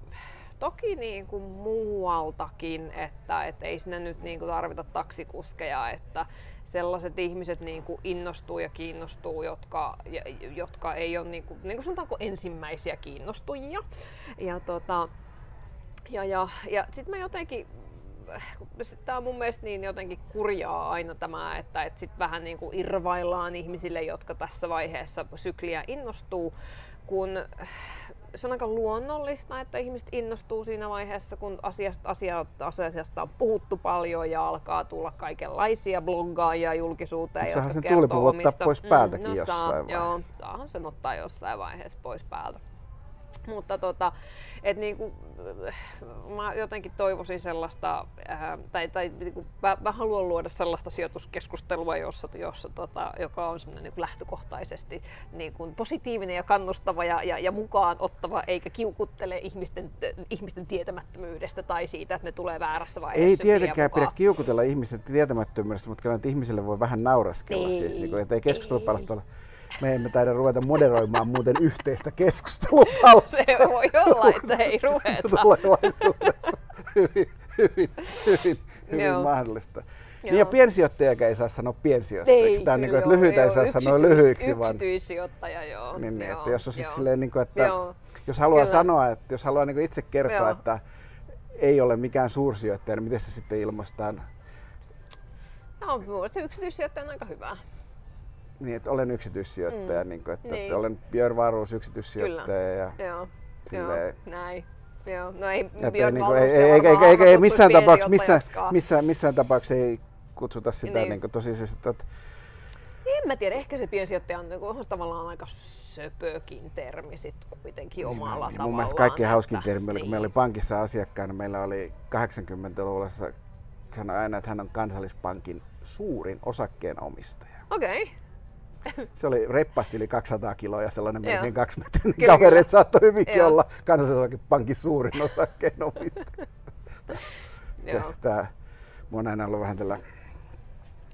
toki niin kuin muualtakin, että et ei sinne nyt niin kuin tarvita taksikuskeja, että sellaiset ihmiset niin kuin innostuu ja kiinnostuu, jotka, jotka ei ole niin kuin, niin kuin sanotaanko ensimmäisiä kiinnostujia. Ja, tota, ja, ja, ja sitten mä jotenkin tämä on mun mielestä niin jotenkin kurjaa aina tämä, että et sit vähän niin kuin irvaillaan ihmisille, jotka tässä vaiheessa sykliä innostuu, kun se on aika luonnollista, että ihmiset innostuu siinä vaiheessa, kun asiasta, asiasta, asiasta on puhuttu paljon ja alkaa tulla kaikenlaisia bloggaajia julkisuuteen. Saahan sen tuulipuvun ottaa pois päältäkin mm, no jossain saa, vaiheessa. Joo, saahan sen ottaa jossain vaiheessa pois päältä. Mutta tota, et niinku, mä jotenkin toivoisin sellaista, ää, tai, tai niinku, mä, mä, haluan luoda sellaista sijoituskeskustelua, jossa, jossa tota, joka on niinku lähtökohtaisesti niinku, positiivinen ja kannustava ja, ja, ja mukaan ottava, eikä kiukuttele ihmisten, ihmisten tietämättömyydestä tai siitä, että ne tulee väärässä vaiheessa. Ei tietenkään pidä kiukutella ihmisten tietämättömyydestä, mutta kyllä ihmisille voi vähän nauraskella. Ei, siis, niin että ei keskustelupalasta olla me emme taida ruveta moderoimaan muuten yhteistä keskustelua. Se voi olla, että ei ruveta. Tulevaisuudessa hyvin, hyvin, hyvin, hyvin mahdollista. Joo. Niin ja piensijoittajakaan ei saa sanoa piensijoittajaksi. Ei, Tämä niin kuin, että lyhyitä ei saa sanoa lyhyiksi. Vaan... Yksityissijoittaja, joo. Niin, niin joo, että jos on siis silleen, niin kuin, että joo. jos haluaa Kyllä. sanoa, että jos haluaa niin itse kertoa, joo. että ei ole mikään suursijoittaja, niin miten se sitten ilmaistaan? No, se yksityissijoittaja on aika hyvä. Niin, että olen yksityissijoittaja, mm. niin kuin, että, niin. että olen Björn Waruus yksityissijoittaja. Kyllä. Ja Joo. Silleen, Joo, näin. Joo, no ei Björn niin kuin, ei, ei, ei, ei, ei, missään tapauksessa, missään, missään, missään tapauksessa ei kutsuta sitä niin. Niin tosisesti, että en mä tiedä, ehkä se piensijoittaja on, niin on tavallaan aika söpökin termi sit kuitenkin niin, omalla niin, tavallaan. Mun mielestä kaikkein hauskin termi oli, kun meillä oli pankissa asiakkaana, meillä oli 80-luvulla sanoi aina, että hän on kansallispankin suurin osakkeenomistaja. Okei. Okay. Se oli reppasti yli 200 kiloa ja sellainen melkein kaksi metriä. kaveri, että saattoi hyvinkin Joo. olla kansallisosakepankin suurin osakkeenomistaja. Tämä, mua on aina ollut vähän tällä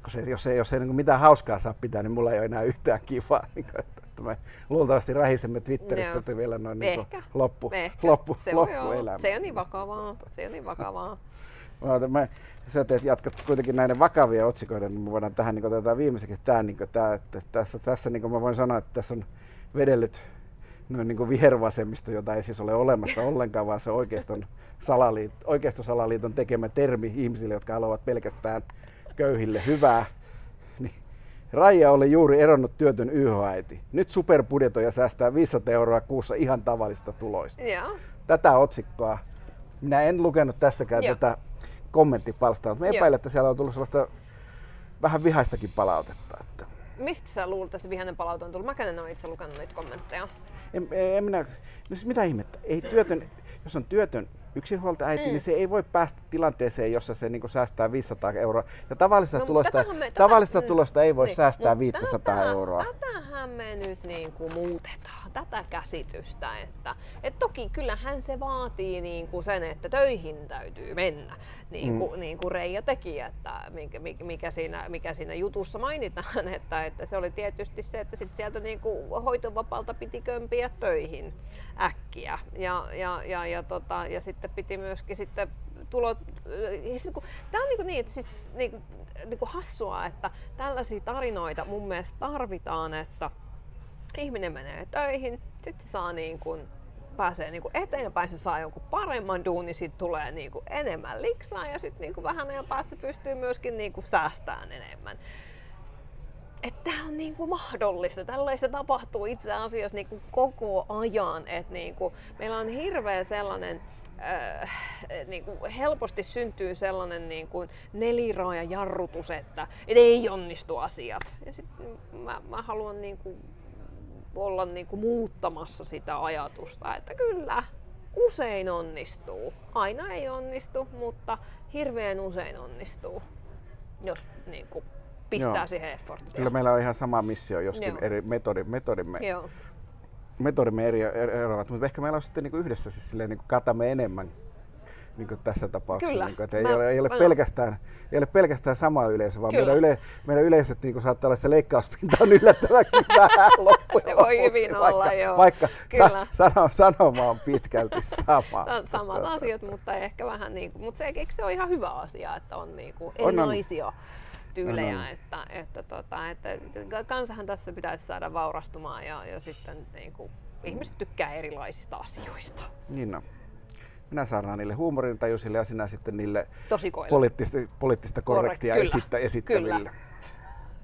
se, jos ei, jos ei niin mitään hauskaa saa pitää, niin mulla ei ole enää yhtään kivaa. Niin kuin, että me luultavasti rähisemme Twitterissä että vielä noin niin loppu, Ehkä. loppu, se loppuelämä. Se on niin vakavaa. Se on niin vakavaa. Mä, sä teet, jatkat kuitenkin näiden vakavia otsikoita, niin me voidaan tähän niin otetaan viimeiseksi tämä, niin tämä että tässä, tässä niin mä voin sanoa, että tässä on vedellyt, noin niin vihervasemmisto, jota ei siis ole olemassa ollenkaan, vaan se oikeiston salaliit, oikeistosalaliiton tekemä termi ihmisille, jotka haluavat pelkästään köyhille hyvää. Niin Raija oli juuri eronnut työtön YH-äiti. Nyt superbudjetoja säästää 500 euroa kuussa ihan tavallista tuloista. Joo. Tätä otsikkoa. Minä en lukenut tässäkään Joo. tätä kommenttipalstaa, mutta mä Joo. epäilen, että siellä on tullut sellaista vähän vihaistakin palautetta. Että Mistä sä luulet, että se vihainen palaute on tullut? Mäkään en ole itse lukenut niitä kommentteja. en, en minä, no siis mitä ihmettä, ei työtön, jos on työtön yksinhuoltajaäiti, mm. niin se ei voi päästä tilanteeseen, jossa se niin säästää 500 euroa. Ja tavallista, No, tulosta, me- tätä- tavallista mm, tulosta ei voi niin. säästää Mut 500 tätä- euroa. Tätähän me nyt niin kuin muutetaan, tätä käsitystä. Että, et toki kyllähän se vaatii niin kuin sen, että töihin täytyy mennä. Niin kuin, mm. niin kuin Reija teki, että mikä, mikä- siinä, mikä siinä jutussa mainitaan. Että, että se oli tietysti se, että sit sieltä niin kuin hoitovapaalta piti kömpiä töihin äkkiä. Ja, ja, ja, ja, tota, ja sitten piti myöskin sitten tulot, tää on niinku niin, että siis niinku, niinku hassua, että tällaisia tarinoita mun mielestä tarvitaan, että ihminen menee töihin, sitten se saa niin kuin, pääsee niin kuin eteenpäin, se saa jonkun paremman duunin, sitten tulee niin kuin enemmän liksaa ja sitten niin kuin vähän ajan päästä pystyy myöskin niin kuin säästämään enemmän. Että tämä on niin kuin mahdollista. Tällaista tapahtuu itse asiassa niin kuin koko ajan. Että niin kuin meillä on hirveä sellainen, äh, niin kuin helposti syntyy sellainen niin kuin neliraaja jarrutus, että et ei onnistu asiat. Ja sitten mä, mä haluan niin kuin olla niin kuin muuttamassa sitä ajatusta, että kyllä, usein onnistuu. Aina ei onnistu, mutta hirveän usein onnistuu, jos niin kuin pistää Joo. siihen efforttia. Kyllä meillä on ihan sama missio, joskin Joo. eri metodi, metodimme, Joo. metodimme eri, eri, eroavat, mutta ehkä meillä on sitten niin kuin yhdessä siis silleen, niin kuin katamme enemmän niin kuin tässä tapauksessa. Kyllä. Niin kuin, että ei, Mä- ole, ei, ole mä- pelkästään, ei ole pelkästään sama yleisö, vaan Kyllä. meidän, yle, meidän yleiset niin kuin saattaa olla, että se leikkauspinta on yllättävänkin vähän loppujen Se voi hyvin olla, vaikka, joo. Vaikka Kyllä. sa, sano, sanoma on pitkälti sama. On samat asiat, mutta ehkä vähän niin kuin, mutta se, eikö se on ihan hyvä asia, että on niin kuin On, on. erilaisia tyylejä, On, on. Että, että, tota, että kansahan tässä pitäisi saada vaurastumaan ja, ja sitten niin kuin, ihmiset tykkää erilaisista asioista. Niin no. Minä saarnaan niille huumorintajuisille ja sinä sitten niille Tosikoille. poliittista, poliittista korrektia Korrekt- kyllä. esittä, esittäville. Kyllä.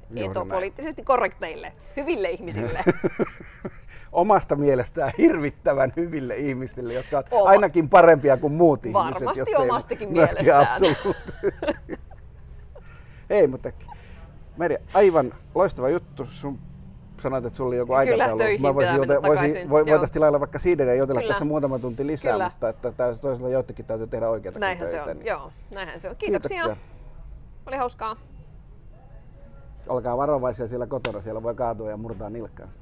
Näin. poliittisesti korrekteille, hyville ihmisille. Omasta mielestään hirvittävän hyville ihmisille, jotka ovat Oma- ainakin parempia kuin muut ihmiset. Varmasti jos ei omastakin mielestään. Ei, mutta Meri, aivan loistava juttu. Sun sanoit, että sulla oli joku aikataulu. Mä voisin, mennä voisin, voi, voitaisiin tilailla vaikka siideriä ja jotella Kyllä. tässä muutama tunti lisää, Kyllä. mutta että toisaalta joitakin täytyy tehdä oikeita Näinhän se töitä. on. niin Joo, näinhän se on. Kiitoksia. Oli hauskaa. Olkaa varovaisia siellä kotona, siellä voi kaatua ja murtaa nilkkaansa.